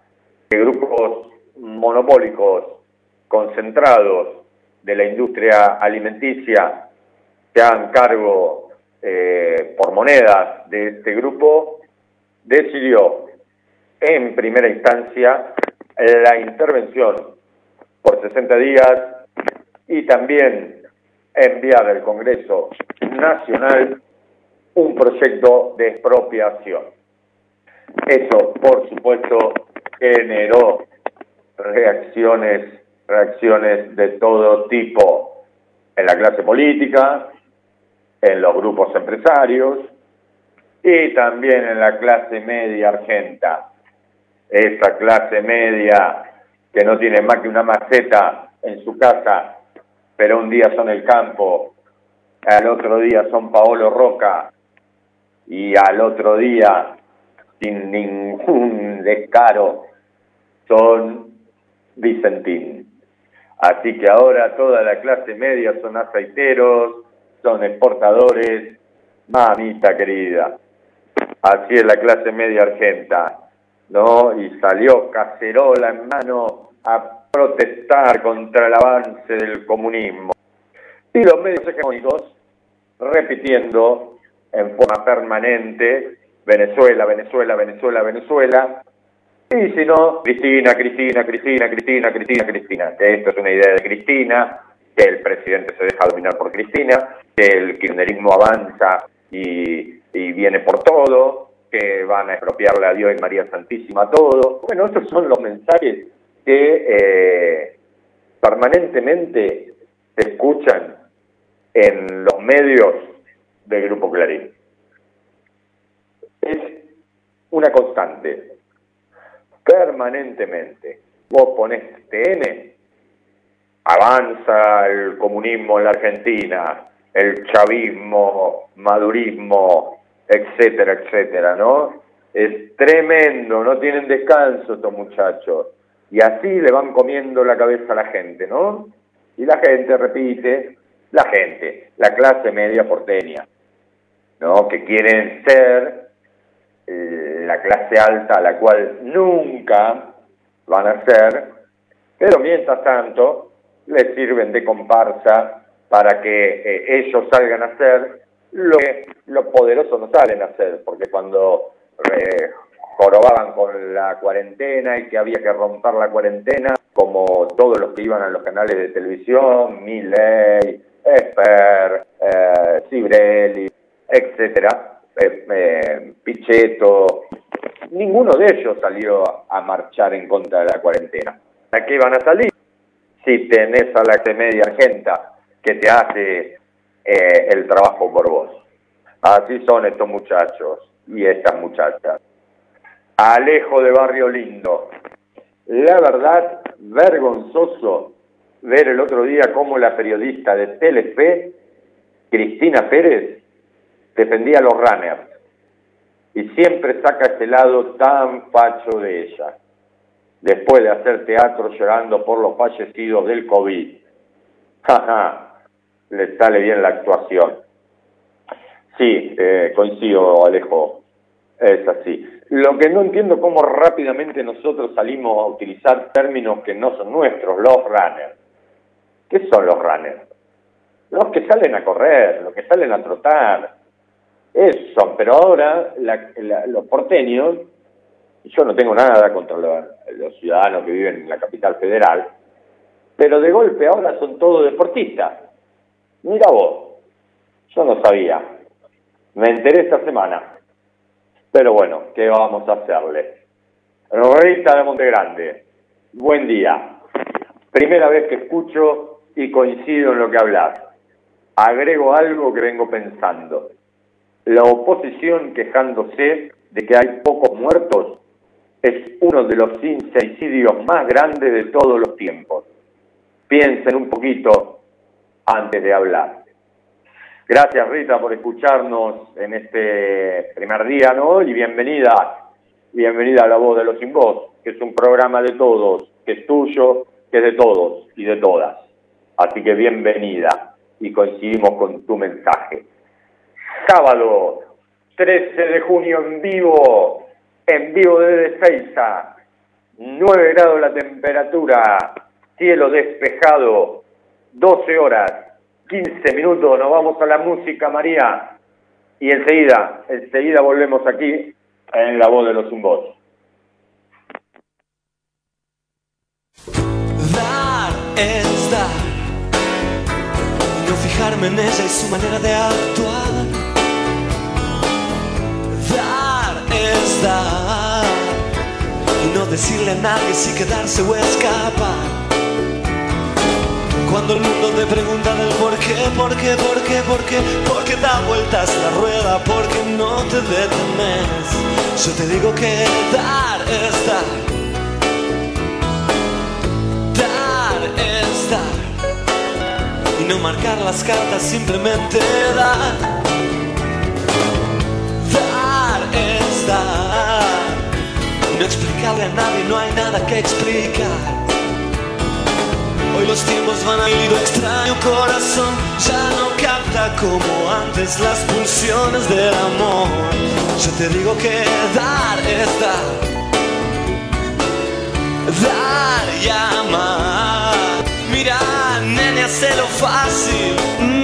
de grupos monopólicos concentrados de la industria alimenticia se hagan cargo eh, por monedas de este grupo, decidió en primera instancia la intervención por 60 días y también enviar al Congreso Nacional un proyecto de expropiación. Eso, por supuesto, generó reacciones, reacciones de todo tipo en la clase política, en los grupos empresarios y también en la clase media argenta. Esa clase media que no tiene más que una maceta en su casa, pero un día son el campo, al otro día son Paolo Roca y al otro día, sin ningún descaro, son Vicentín. Así que ahora toda la clase media son aceiteros, son exportadores, mamita querida. Así es la clase media argenta, ¿no? Y salió cacerola en mano a protestar contra el avance del comunismo. Y los medios hegemónicos repitiendo en forma permanente Venezuela, Venezuela, Venezuela, Venezuela, y si no, Cristina, Cristina, Cristina, Cristina, Cristina, Cristina, que esto es una idea de Cristina, que el presidente se deja dominar por Cristina, que el kirchnerismo avanza y, y viene por todo, que van a expropiarle a Dios y María Santísima todo. Bueno, esos son los mensajes que eh, permanentemente se escuchan en los medios del Grupo Clarín. Es una constante, permanentemente. Vos ponés TN, avanza el comunismo en la Argentina, el chavismo, madurismo, etcétera, etcétera, ¿no? Es tremendo, no tienen descanso estos muchachos. Y así le van comiendo la cabeza a la gente, ¿no? Y la gente repite, la gente, la clase media porteña, ¿no? Que quieren ser eh, la clase alta a la cual nunca van a ser, pero mientras tanto les sirven de comparsa para que eh, ellos salgan a hacer lo que los poderosos no salen a hacer, porque cuando eh, jorobaban con la cuarentena y que había que romper la cuarentena, como todos los que iban a los canales de televisión, Milley, Esper, eh, Cibrelli, etcétera, eh, eh, Pichetto, ninguno de ellos salió a marchar en contra de la cuarentena. ¿A qué van a salir? Si tenés a la media argenta que te hace eh, el trabajo por vos. Así son estos muchachos y estas muchachas. Alejo de Barrio Lindo. La verdad, vergonzoso ver el otro día cómo la periodista de Telefe, Cristina Pérez, defendía a los runners. Y siempre saca ese lado tan facho de ella. Después de hacer teatro llorando por los fallecidos del COVID. Jaja, le sale bien la actuación. Sí, eh, coincido, Alejo. Es así. Lo que no entiendo cómo rápidamente nosotros salimos a utilizar términos que no son nuestros, los runners. ¿Qué son los runners? Los que salen a correr, los que salen a trotar. Eso, pero ahora la, la, los porteños, y yo no tengo nada contra los, los ciudadanos que viven en la capital federal, pero de golpe ahora son todos deportistas. Mira vos, yo no sabía. Me enteré esta semana. Pero bueno, ¿qué vamos a hacerle? Rita de Montegrande, buen día. Primera vez que escucho y coincido en lo que hablas. Agrego algo que vengo pensando. La oposición quejándose de que hay pocos muertos es uno de los suicidios más grandes de todos los tiempos. Piensen un poquito antes de hablar. Gracias Rita por escucharnos en este primer día, ¿no? Y bienvenida, bienvenida a La Voz de los Sin Voz, que es un programa de todos, que es tuyo, que es de todos y de todas. Así que bienvenida y coincidimos con tu mensaje. Sábado 13 de junio en vivo, en vivo desde Seiza, 9 grados la temperatura, cielo despejado, 12 horas, 15 minutos, nos vamos a la música, María, y enseguida, enseguida volvemos aquí en la voz de los zumbos. Dar es dar, no fijarme en ella y su manera de actuar. Dar es dar, y no decirle a nadie si quedarse o escapar. Cuando el mundo te pregunta del por qué, por qué, por qué, por qué, por qué da vueltas la rueda, por qué no te detenes. Yo te digo que dar es dar. Dar es dar. Y no marcar las cartas, simplemente dar. Dar es dar. Y no explicarle a nadie, no hay nada que explicar. Hoy los tiempos van a ir, extraño corazón ya no capta como antes las pulsiones del amor. Yo te digo que dar es dar, dar y amar. Mira, nene, hazlo fácil.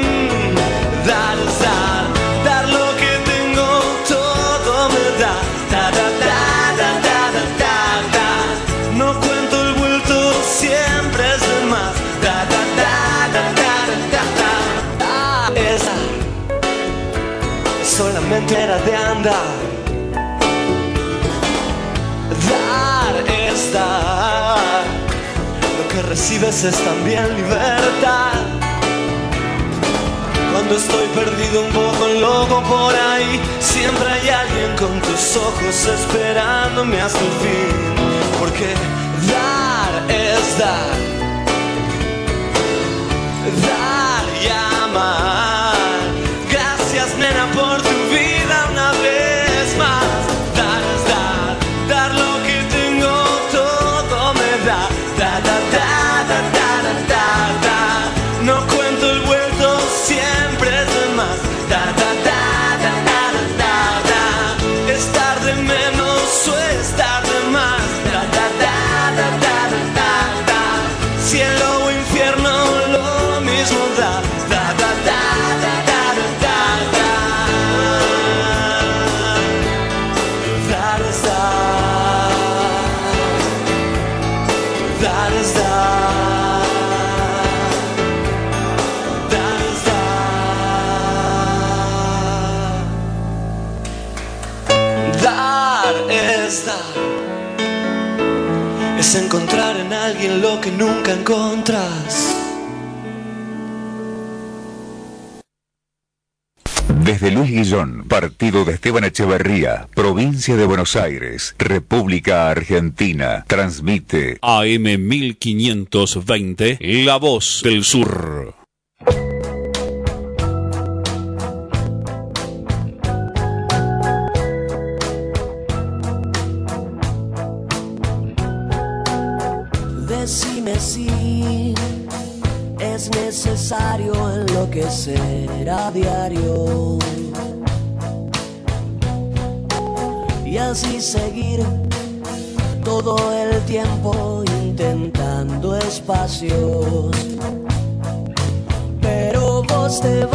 Solamente era de andar. Dar es dar. Lo que recibes es también libertad. Cuando estoy perdido un poco loco por ahí, siempre hay alguien con tus ojos esperándome hasta el fin. Porque dar es dar. Dar es encontrar en alguien lo que nunca encontras. Desde Luis Guillón, partido de Esteban Echeverría, provincia de Buenos Aires, República Argentina, transmite AM 1520, La Voz del Sur. Enloquecer a diario y así seguir todo el tiempo intentando espacios. Pero vos te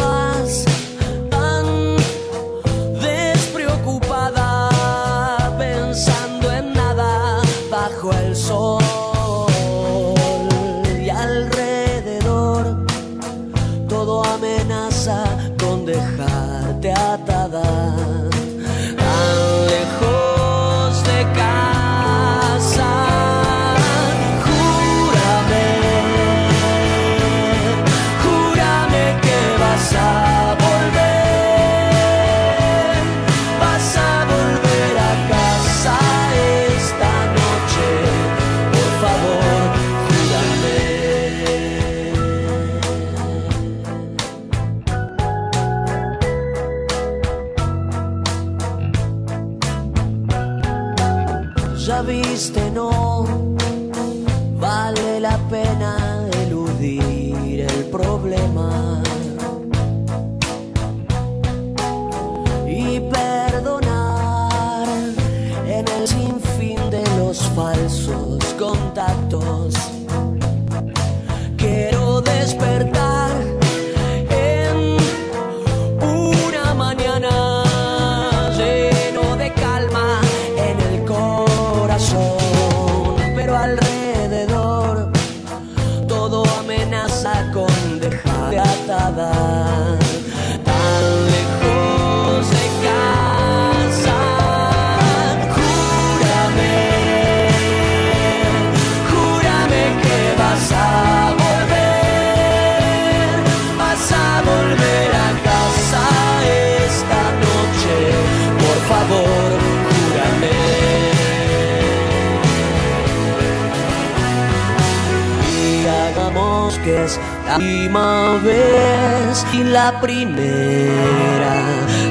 última vez y la primera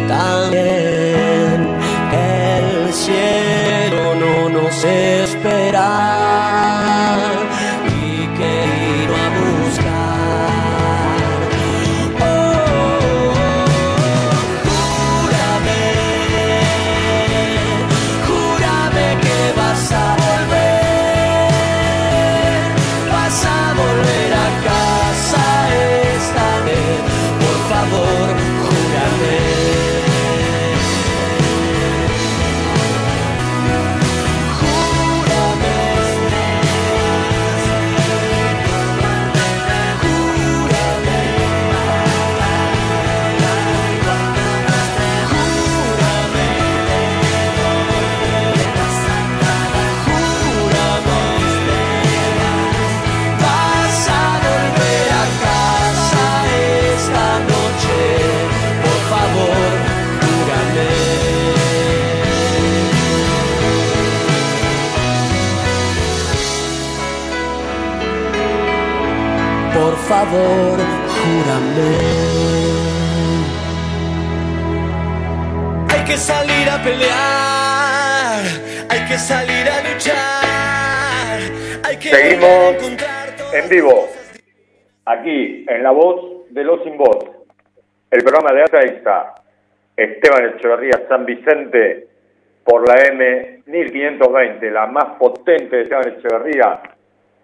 también. El cielo no nos espera en vivo, aquí en La Voz de los Sin Voz, el programa de Ata Esteban Echeverría San Vicente, por la M 1520, la más potente de Esteban Echeverría,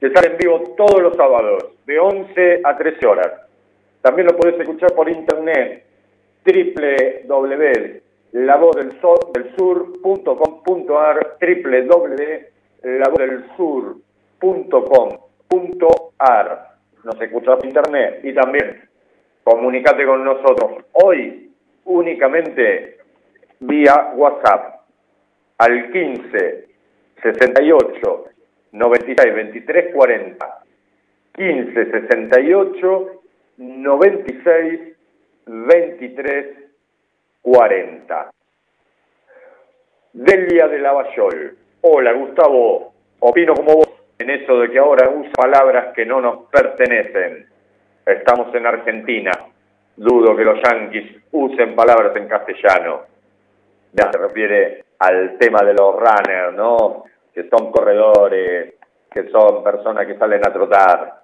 que sale en vivo todos los sábados, de 11 a 13 horas. También lo podés escuchar por internet, www.lavozdelsur.com.ar, www.lavozdelsur.com.ar. Nos escuchás por internet y también comunicate con nosotros hoy únicamente vía WhatsApp al 15 68 96 23 40 15 68 96 23 40 Delia de Lavallol. Hola Gustavo, opino como vos en eso de que ahora usa palabras que no nos pertenecen. Estamos en Argentina. Dudo que los yanquis usen palabras en castellano. Ya se refiere al tema de los runners, ¿no? Que son corredores, que son personas que salen a trotar,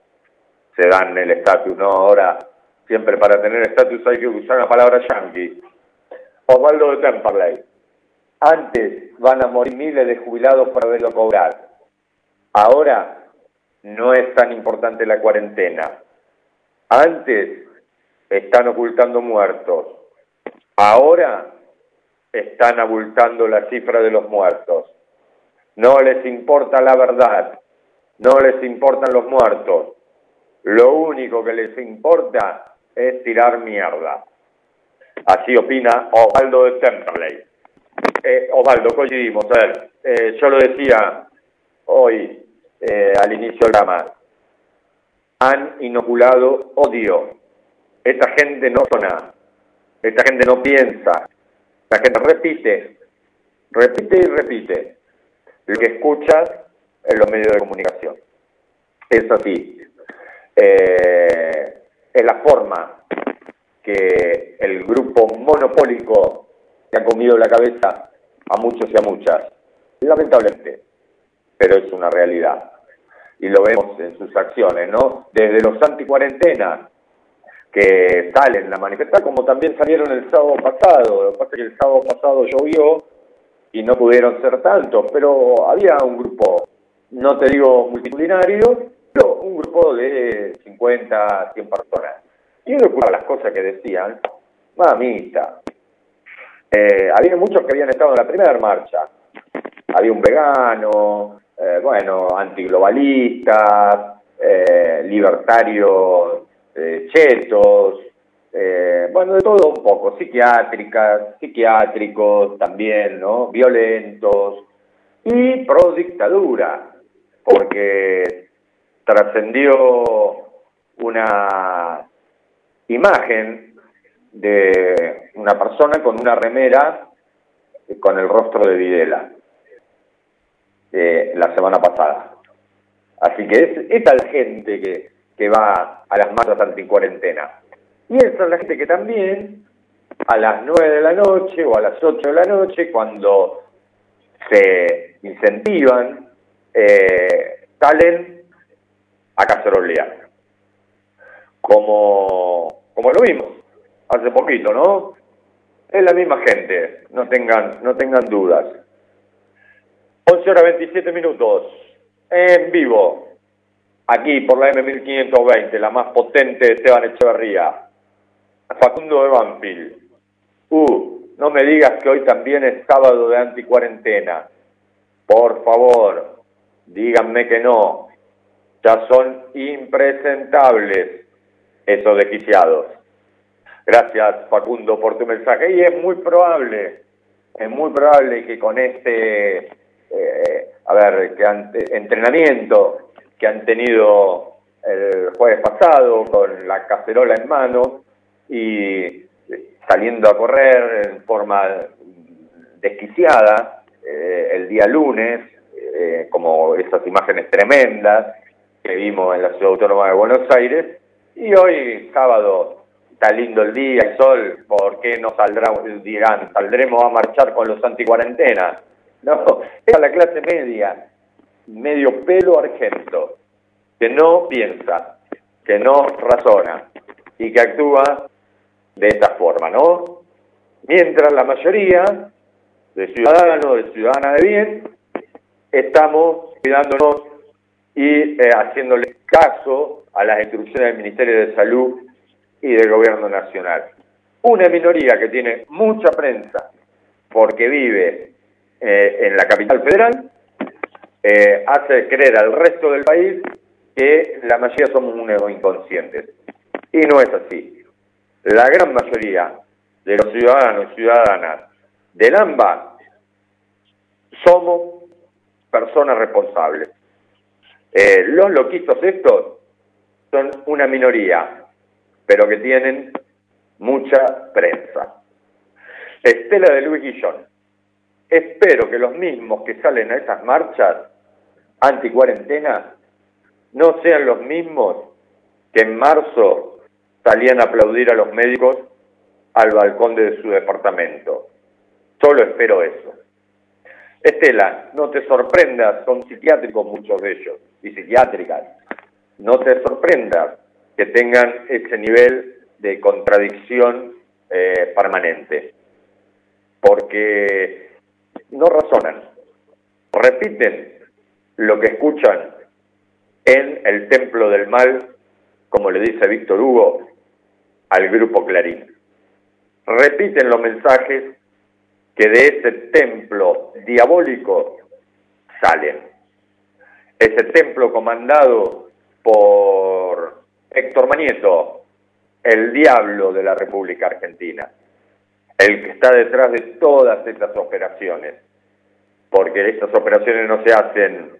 se dan el estatus, ¿no? Ahora, siempre para tener estatus hay que usar la palabra yankee. Osvaldo de Temperley. Antes van a morir miles de jubilados para verlo cobrar. Ahora no es tan importante la cuarentena. Antes están ocultando muertos. Ahora están abultando la cifra de los muertos. No les importa la verdad. No les importan los muertos. Lo único que les importa es tirar mierda. Así opina Osvaldo de Temperley. Eh, Osvaldo, coincidimos. A ver, eh, yo lo decía hoy eh, al inicio del programa. Han inoculado odio. Esta gente no sona. Esta gente no piensa. La gente repite. Repite y repite. Lo que escuchas en los medios de comunicación. Es así. Eh, es la forma que el grupo monopólico que ha comido la cabeza a muchos y a muchas, lamentablemente, pero es una realidad. Y lo vemos en sus acciones, ¿no? Desde los anticuarentena, que salen a manifestar, como también salieron el sábado pasado. Lo que pasa es que el sábado pasado llovió y no pudieron ser tantos, pero había un grupo, no te digo multitudinario, pero un grupo de 50, 100 personas. Y uno escuchaba las cosas que decían, mamita. Eh, había muchos que habían estado en la primera marcha. Había un vegano, eh, bueno, antiglobalista, eh, libertario eh, chetos, eh, bueno, de todo un poco, psiquiátricas, psiquiátricos también, ¿no? Violentos. Y pro dictadura, porque trascendió una imagen de una persona con una remera con el rostro de Videla eh, la semana pasada. Así que es, esta es la gente que, que va a las masas anticuarentena. Y esa es la gente que también a las 9 de la noche o a las 8 de la noche, cuando se incentivan, eh, salen a cacerolear. Como, como lo vimos hace poquito, ¿no? Es la misma gente, no tengan, no tengan dudas. 11 horas 27 minutos, en vivo, aquí por la M1520, la más potente de Esteban Echeverría. Facundo de Banfield. Uh, no me digas que hoy también es sábado de anticuarentena. Por favor, díganme que no. Ya son impresentables esos desquiciados. Gracias, Facundo, por tu mensaje. Y es muy probable, es muy probable que con este, eh, a ver, que ante, entrenamiento que han tenido el jueves pasado con la cacerola en mano y saliendo a correr en forma desquiciada eh, el día lunes, eh, como esas imágenes tremendas que vimos en la Ciudad Autónoma de Buenos Aires, y hoy sábado está lindo el día, el sol, ¿por qué no saldrán, dirán, saldremos a marchar con los anticuarentenas? No, es la clase media, medio pelo argento, que no piensa, que no razona y que actúa de esta forma, ¿no? Mientras la mayoría de ciudadanos, de ciudadanas de bien, estamos cuidándonos y eh, haciéndole caso a las instrucciones del Ministerio de Salud y del Gobierno Nacional. Una minoría que tiene mucha prensa porque vive eh, en la capital federal, eh, hace creer al resto del país que la mayoría somos unos inconscientes. Y no es así. La gran mayoría de los ciudadanos y ciudadanas del AMBA somos personas responsables. Eh, los loquitos estos son una minoría, pero que tienen mucha prensa. Estela de Luis Guillón. Espero que los mismos que salen a esas marchas anti-cuarentena no sean los mismos que en marzo salían a aplaudir a los médicos al balcón de su departamento. Solo espero eso. Estela, no te sorprendas, son psiquiátricos muchos de ellos y psiquiátricas. No te sorprendas que tengan ese nivel de contradicción eh, permanente, porque no razonan, repiten lo que escuchan en el templo del mal, como le dice Víctor Hugo al grupo Clarín. Repiten los mensajes que de ese templo diabólico salen. Ese templo comandado por Héctor Manieto, el diablo de la República Argentina, el que está detrás de todas estas operaciones, porque estas operaciones no se hacen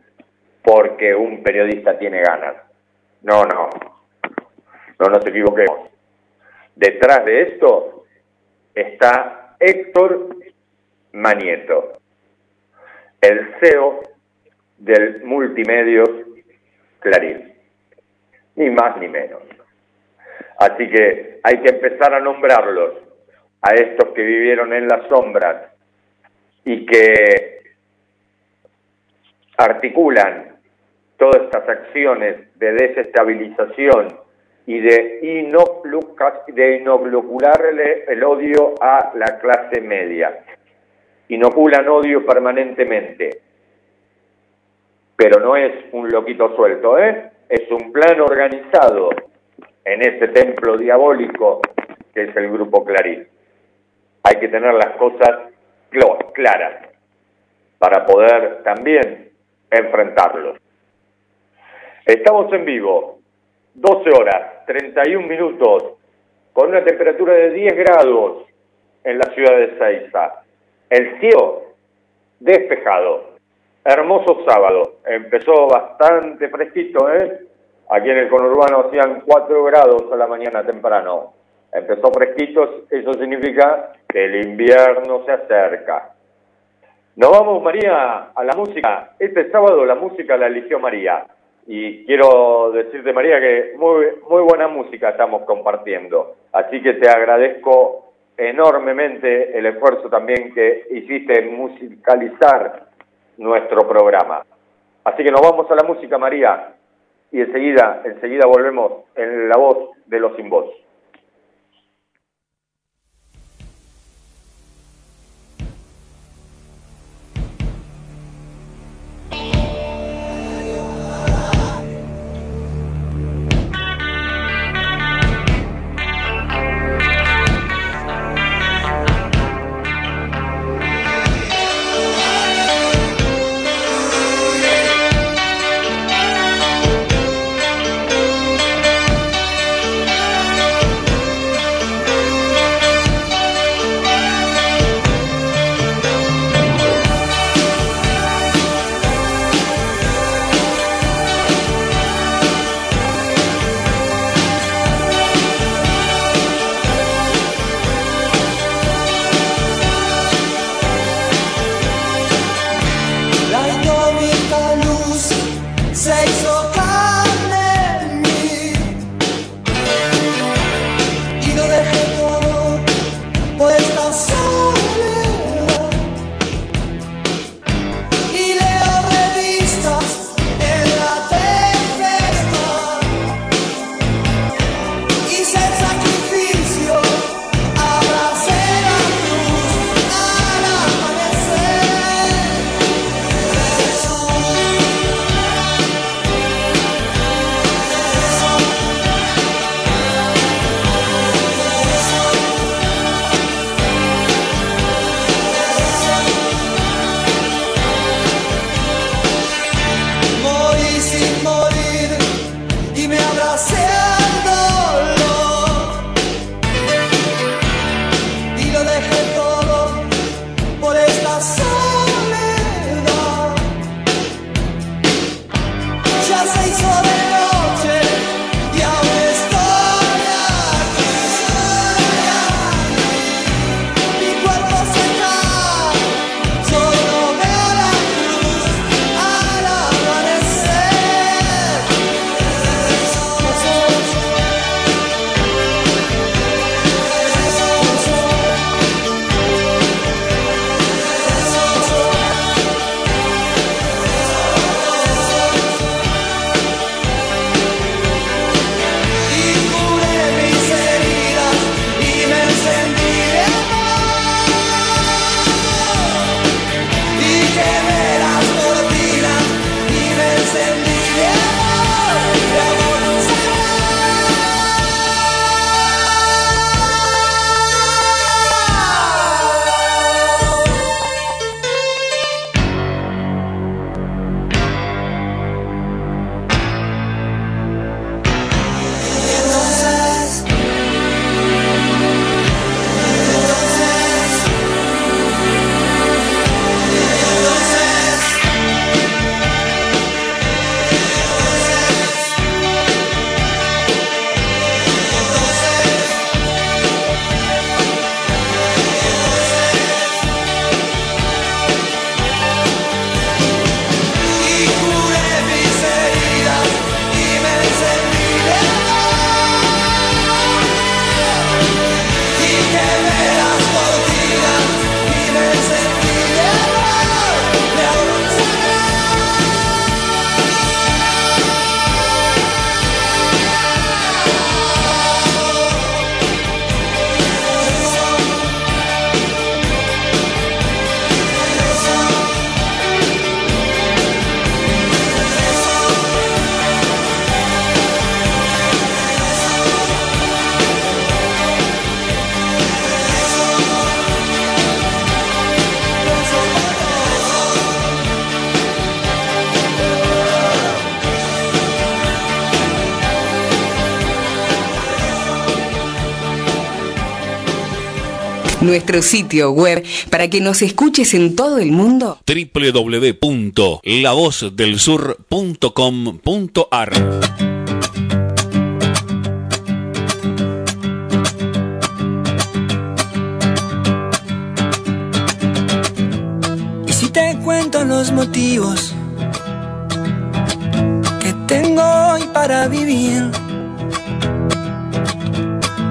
porque un periodista tiene ganas. No, no, no nos equivoquemos. Detrás de esto está Héctor Manieto, el CEO del multimedios Clarín, ni más ni menos. Así que hay que empezar a nombrarlos a estos que vivieron en las sombras y que articulan todas estas acciones de desestabilización y de, de inocularle el odio a la clase media. Inoculan odio permanentemente. Pero no es un loquito suelto, ¿eh? Es un plan organizado en ese templo diabólico que es el Grupo Clarín. Hay que tener las cosas claras para poder también enfrentarlos. Estamos en vivo, 12 horas, 31 minutos, con una temperatura de 10 grados en la ciudad de Seiza. El cielo despejado. Hermoso sábado. Empezó bastante fresquito, ¿eh? Aquí en el conurbano hacían 4 grados a la mañana temprano. Empezó fresquito, eso significa que el invierno se acerca. Nos vamos, María, a la música. Este sábado la música la eligió María. Y quiero decirte, María, que muy, muy buena música estamos compartiendo. Así que te agradezco enormemente el esfuerzo también que hiciste en musicalizar nuestro programa. Así que nos vamos a la música, María, y enseguida, enseguida volvemos en la voz de los sin voz. Nuestro sitio web para que nos escuches en todo el mundo. www.lavozdelsur.com.ar Y si te cuento los motivos que tengo hoy para vivir,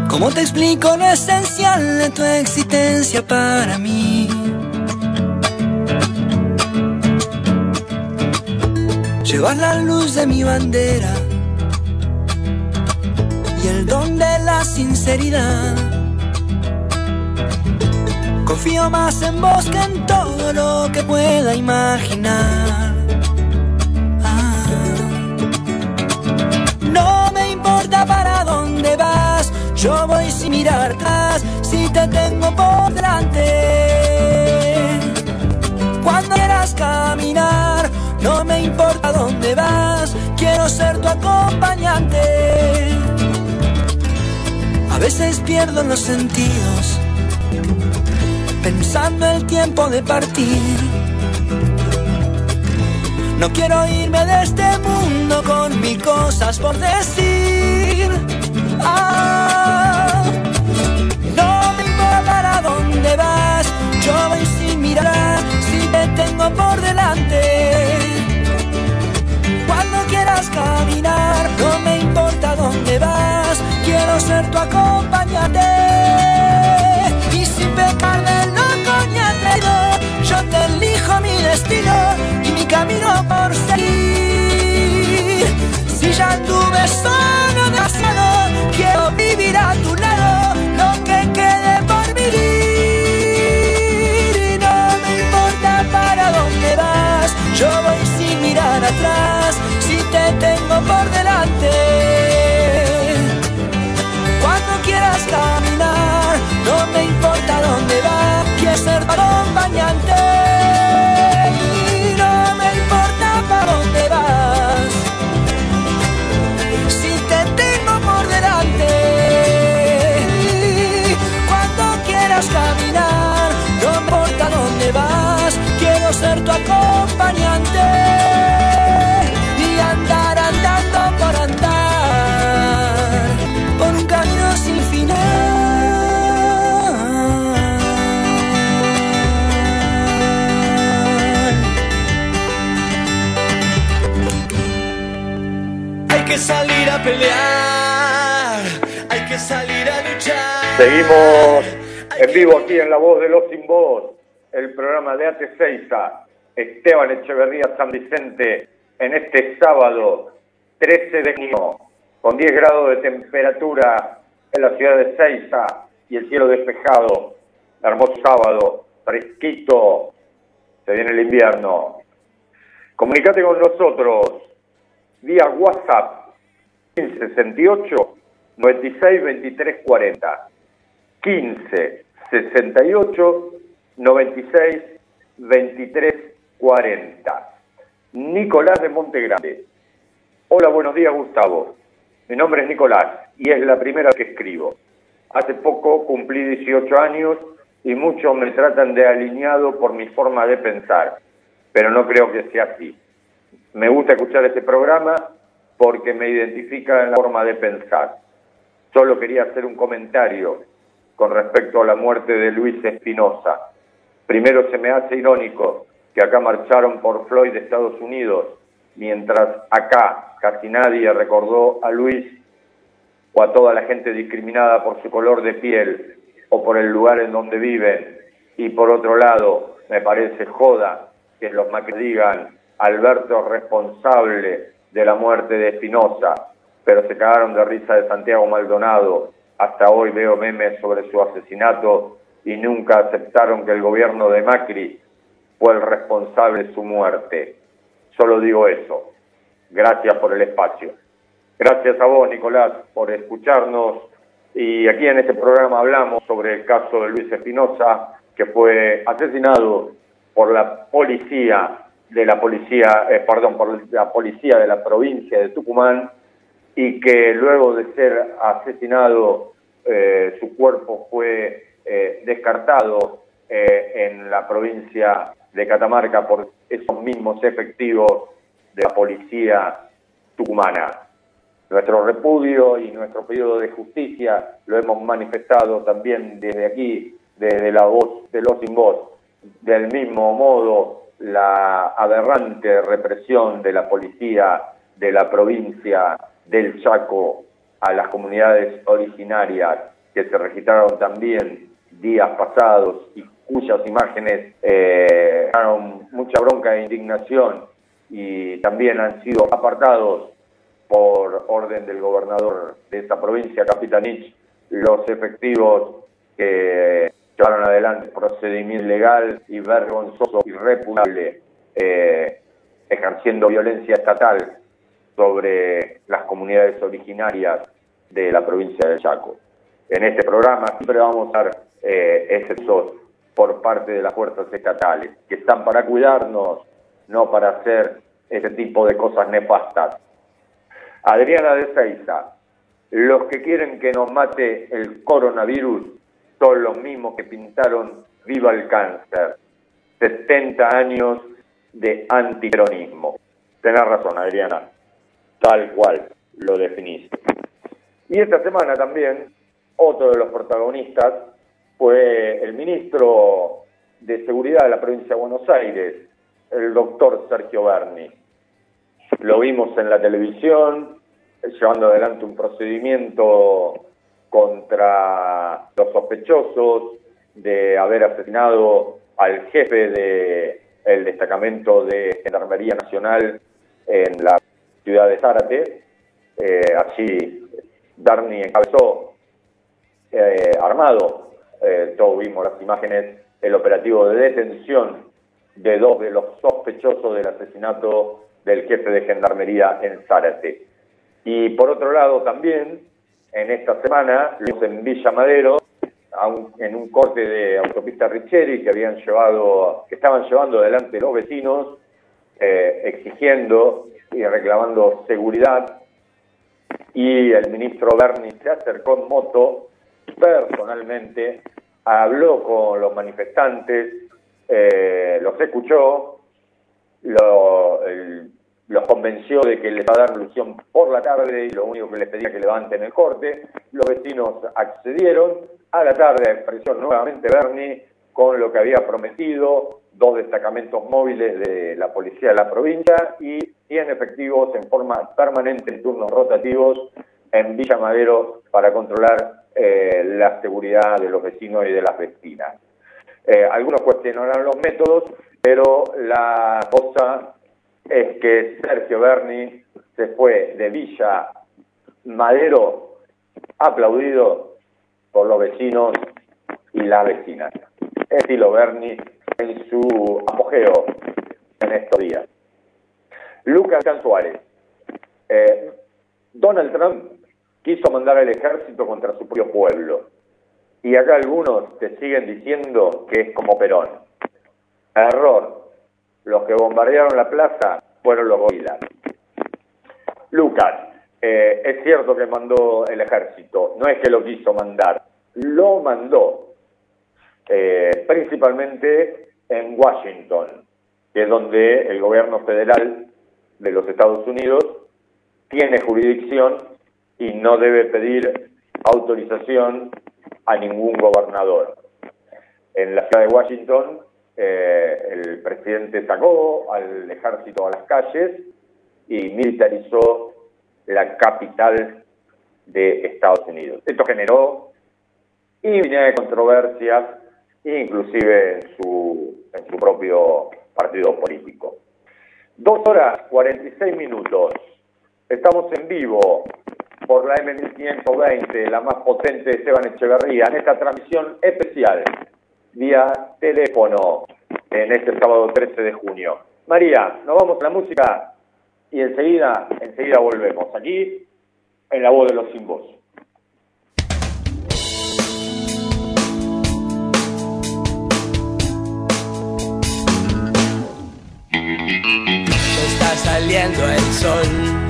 ¿cómo te explico lo esencial de tu existencia para mí? Llevas la luz de mi bandera y el don de la sinceridad. Confío más en vos que en todo lo que pueda imaginar. Ah. No me importa para dónde vas, yo voy sin mirar atrás si te tengo por delante. Cuando quieras caminar, no me importa dónde vas, quiero ser tu acompañante. A veces pierdo los sentidos pensando el tiempo de partir. No quiero irme de este mundo con mil cosas por decir. Ah, dónde vas, yo voy sin mirar si te tengo por delante. Cuando quieras caminar, no me importa dónde vas, quiero ser tu acompañante. Y sin pecar de loco ni yo te elijo mi destino y mi camino por seguir. Si ya tuve solo demasiado, quiero vivir a tu lado ser tu acompañante. Y andar andando por andar, por un camino sin final. Hay que salir a pelear, hay que salir a luchar. Seguimos en vivo aquí en La Voz de los Voz, el programa de AT Seiza, Esteban Echeverría San Vicente, en este sábado 13 de junio, con 10 grados de temperatura en la ciudad de Seiza y el cielo despejado, hermoso sábado, fresquito, se viene el invierno. Comunicate con nosotros vía WhatsApp 1568 96 23 40. 15 68 96 23 40. Nicolás de Montegrande. Hola, buenos días, Gustavo. Mi nombre es Nicolás y es la primera que escribo. Hace poco cumplí 18 años y muchos me tratan de alineado por mi forma de pensar, pero no creo que sea así. Me gusta escuchar este programa porque me identifica en la forma de pensar. Solo quería hacer un comentario con respecto a la muerte de Luis Espinosa. Primero se me hace irónico que acá marcharon por Floyd de Estados Unidos, mientras acá casi nadie recordó a Luis o a toda la gente discriminada por su color de piel o por el lugar en donde viven. Y por otro lado, me parece joda que los Macri digan Alberto es responsable de la muerte de Espinosa, pero se cagaron de risa de Santiago Maldonado. Hasta hoy veo memes sobre su asesinato y nunca aceptaron que el gobierno de Macri fue el responsable de su muerte. Solo digo eso. Gracias por el espacio. Gracias a vos, Nicolás, por escucharnos. Y aquí en este programa hablamos sobre el caso de Luis Espinosa, que fue asesinado por la policía de la policía, eh, perdón, por la policía de la provincia de Tucumán y que luego de ser asesinado eh, su cuerpo fue eh, descartado eh, en la provincia de Catamarca por esos mismos efectivos de la policía tucumana. Nuestro repudio y nuestro pedido de justicia lo hemos manifestado también desde aquí, desde la voz de los sin voz. Del mismo modo, la aberrante represión de la policía de la provincia del Chaco a las comunidades originarias que se registraron también días pasados y cuyas imágenes eh, mucha bronca e indignación y también han sido apartados por orden del gobernador de esta provincia, Capitanich, los efectivos que llevaron adelante procedimiento ilegal y vergonzoso y repugnable eh, ejerciendo violencia estatal sobre las comunidades originarias de la provincia de Chaco. En este programa siempre vamos a dar eh, excesos por parte de las fuerzas estatales, que están para cuidarnos, no para hacer ese tipo de cosas nefastas. Adriana de Seiza, los que quieren que nos mate el coronavirus son los mismos que pintaron Viva el Cáncer. 70 años de antiperonismo. Tenés razón, Adriana. Tal cual lo definís. Y esta semana también, otro de los protagonistas fue el ministro de Seguridad de la provincia de Buenos Aires, el doctor Sergio Berni. Lo vimos en la televisión, llevando adelante un procedimiento contra los sospechosos de haber asesinado al jefe de el destacamento de Gendarmería Nacional en la ciudad de Zárate. Eh, allí Darni encabezó eh, armado, eh, todos vimos las imágenes, el operativo de detención de dos de los sospechosos del asesinato del jefe de Gendarmería en Zárate. Y por otro lado también, en esta semana, en Villa Madero, en un corte de autopista Richeri que habían llevado, que estaban llevando adelante los vecinos, eh, exigiendo y reclamando seguridad. Y el ministro Berni se acercó en moto personalmente, habló con los manifestantes, eh, los escuchó, los convenció de que les va a dar solución por la tarde y lo único que les pedía que levanten el corte. Los vecinos accedieron. A la tarde apareció nuevamente Berni con lo que había prometido, dos destacamentos móviles de la policía de la provincia y 100 efectivos en forma permanente en turnos rotativos en Villa Madero para controlar eh, la seguridad de los vecinos y de las vecinas. Eh, algunos cuestionarán los métodos, pero la cosa es que Sergio Berni se fue de Villa Madero aplaudido por los vecinos y las vecinas. Estilo Berni en su apogeo en estos días. Lucas Suárez. Eh, Donald Trump quiso mandar al ejército contra su propio pueblo. Y acá algunos te siguen diciendo que es como Perón. Error. Los que bombardearon la plaza fueron los gorilas. Lucas, eh, es cierto que mandó el ejército, no es que lo quiso mandar, lo mandó, eh, principalmente en Washington, que es donde el gobierno federal de los Estados Unidos tiene jurisdicción y no debe pedir autorización a ningún gobernador. En la ciudad de Washington eh, el presidente sacó al ejército a las calles y militarizó la capital de Estados Unidos. Esto generó infinidad de controversias, inclusive en su, en su propio partido político. Dos horas 46 minutos. Estamos en vivo por la M1520, la más potente de Esteban Echeverría, en esta transmisión especial vía teléfono en este sábado 13 de junio. María, nos vamos a la música y enseguida, enseguida volvemos. Aquí, en la voz de los sin voz. Está saliendo el sol,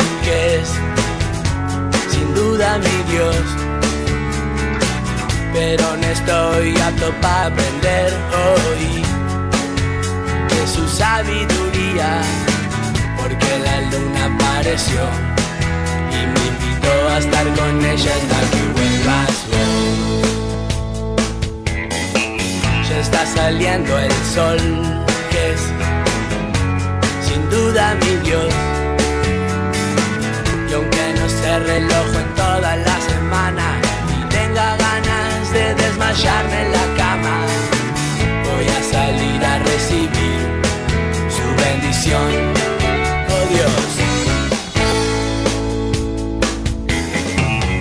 Dios. pero no estoy apto para aprender hoy de su sabiduría, porque la luna apareció y me invitó a estar con ella hasta que vuelvas. Ya está saliendo el sol, que es sin duda mi Dios. Y aunque no se reloj en toda la semana tenga ganas de desmayarme en la cama, voy a salir a recibir su bendición. Oh Dios.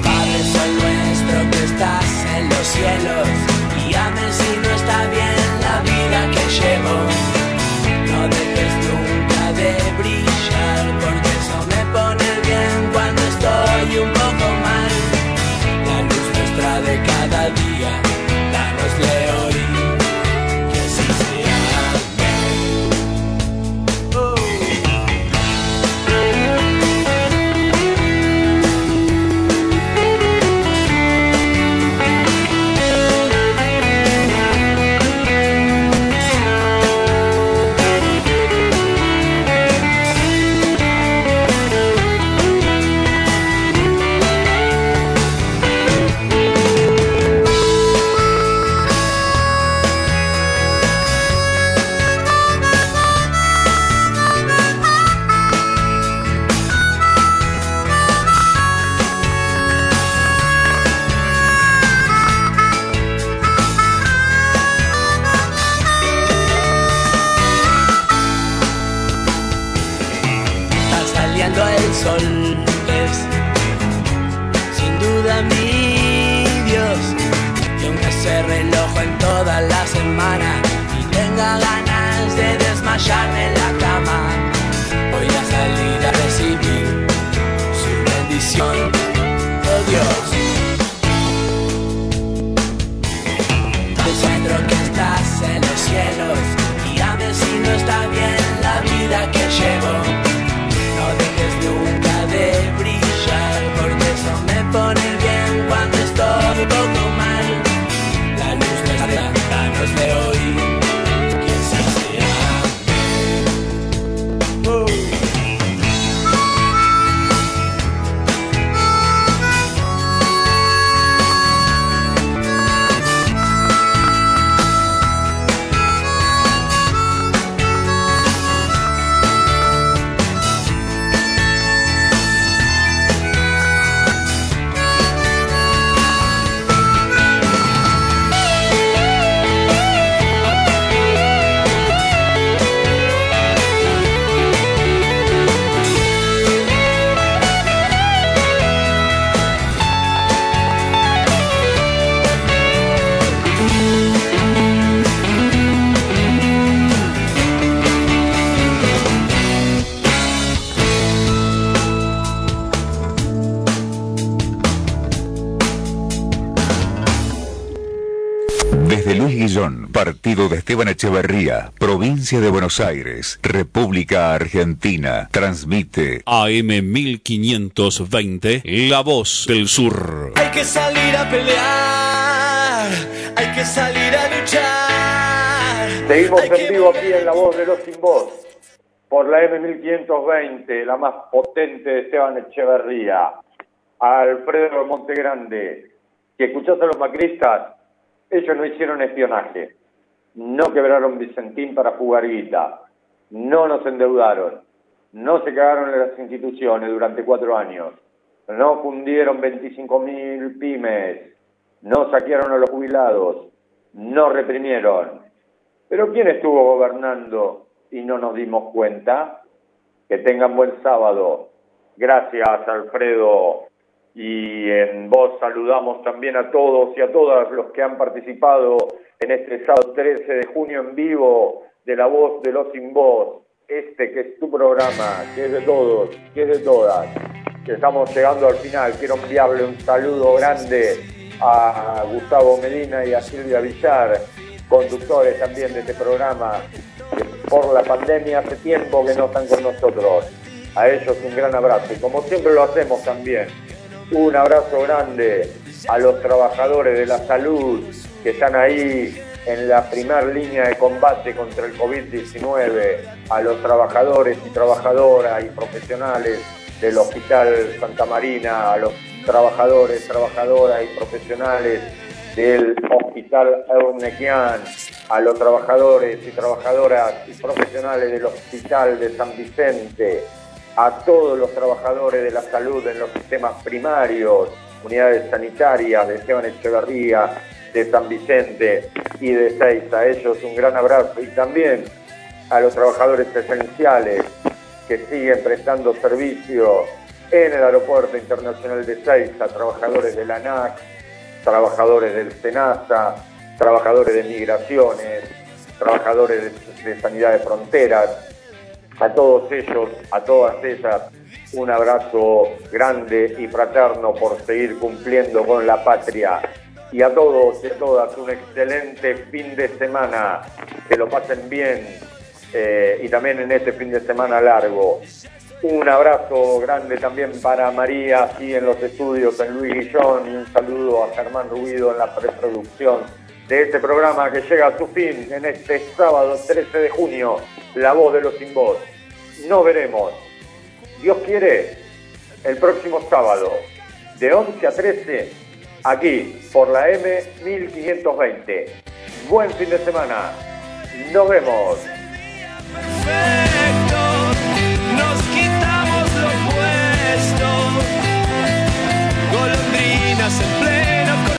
Padre Sol nuestro que estás en los cielos, guíame si no está bien la vida que llevo. Partido de Esteban Echeverría, provincia de Buenos Aires, República Argentina, transmite AM 1520, La Voz del Sur. Hay que salir a pelear, hay que salir a luchar. Seguimos que en vivo aquí en La Voz de los Sin Voz, por la M1520, la más potente de Esteban Echeverría, Alfredo Montegrande, que escuchaste a los macristas, ellos no hicieron espionaje, no quebraron Vicentín para jugar guita, no nos endeudaron, no se cagaron en las instituciones durante cuatro años, no fundieron 25.000 pymes, no saquearon a los jubilados, no reprimieron. Pero ¿quién estuvo gobernando y no nos dimos cuenta? Que tengan buen sábado. Gracias, Alfredo. Y en voz saludamos también a todos y a todas los que han participado en este sábado 13 de junio en vivo de La Voz de los Sin Voz. Este que es tu programa, que es de todos, que es de todas. Estamos llegando al final. Quiero enviarle un saludo grande a Gustavo Medina y a Silvia Villar, conductores también de este programa, que por la pandemia hace tiempo que no están con nosotros. A ellos un gran abrazo y como siempre lo hacemos también, un abrazo grande a los trabajadores de la salud que están ahí en la primera línea de combate contra el COVID-19, a los trabajadores y trabajadoras y profesionales del Hospital Santa Marina, a los trabajadores, trabajadoras y profesionales del Hospital Eurnequian, a los trabajadores y trabajadoras y profesionales del Hospital de San Vicente, a todos los trabajadores de la salud en los sistemas primarios, unidades sanitarias de Esteban Echeverría, de San Vicente y de Seiza. A ellos un gran abrazo y también a los trabajadores esenciales que siguen prestando servicio en el Aeropuerto Internacional de Seiza, trabajadores de la ANAC, trabajadores del SENASA, trabajadores de migraciones, trabajadores de sanidad de fronteras, a todos ellos, a todas ellas, un abrazo grande y fraterno por seguir cumpliendo con la patria. Y a todos y a todas un excelente fin de semana, que lo pasen bien eh, y también en este fin de semana largo. Un abrazo grande también para María, aquí en los estudios en Luis Guillón, y un saludo a Germán Ruido en la preproducción de este programa que llega a su fin en este sábado 13 de junio, La Voz de los Sin Voz. Nos veremos, Dios quiere, el próximo sábado, de 11 a 13, aquí por la M1520. Buen fin de semana. Nos vemos. Nos quitamos lo puesto. Golondrinas en pleno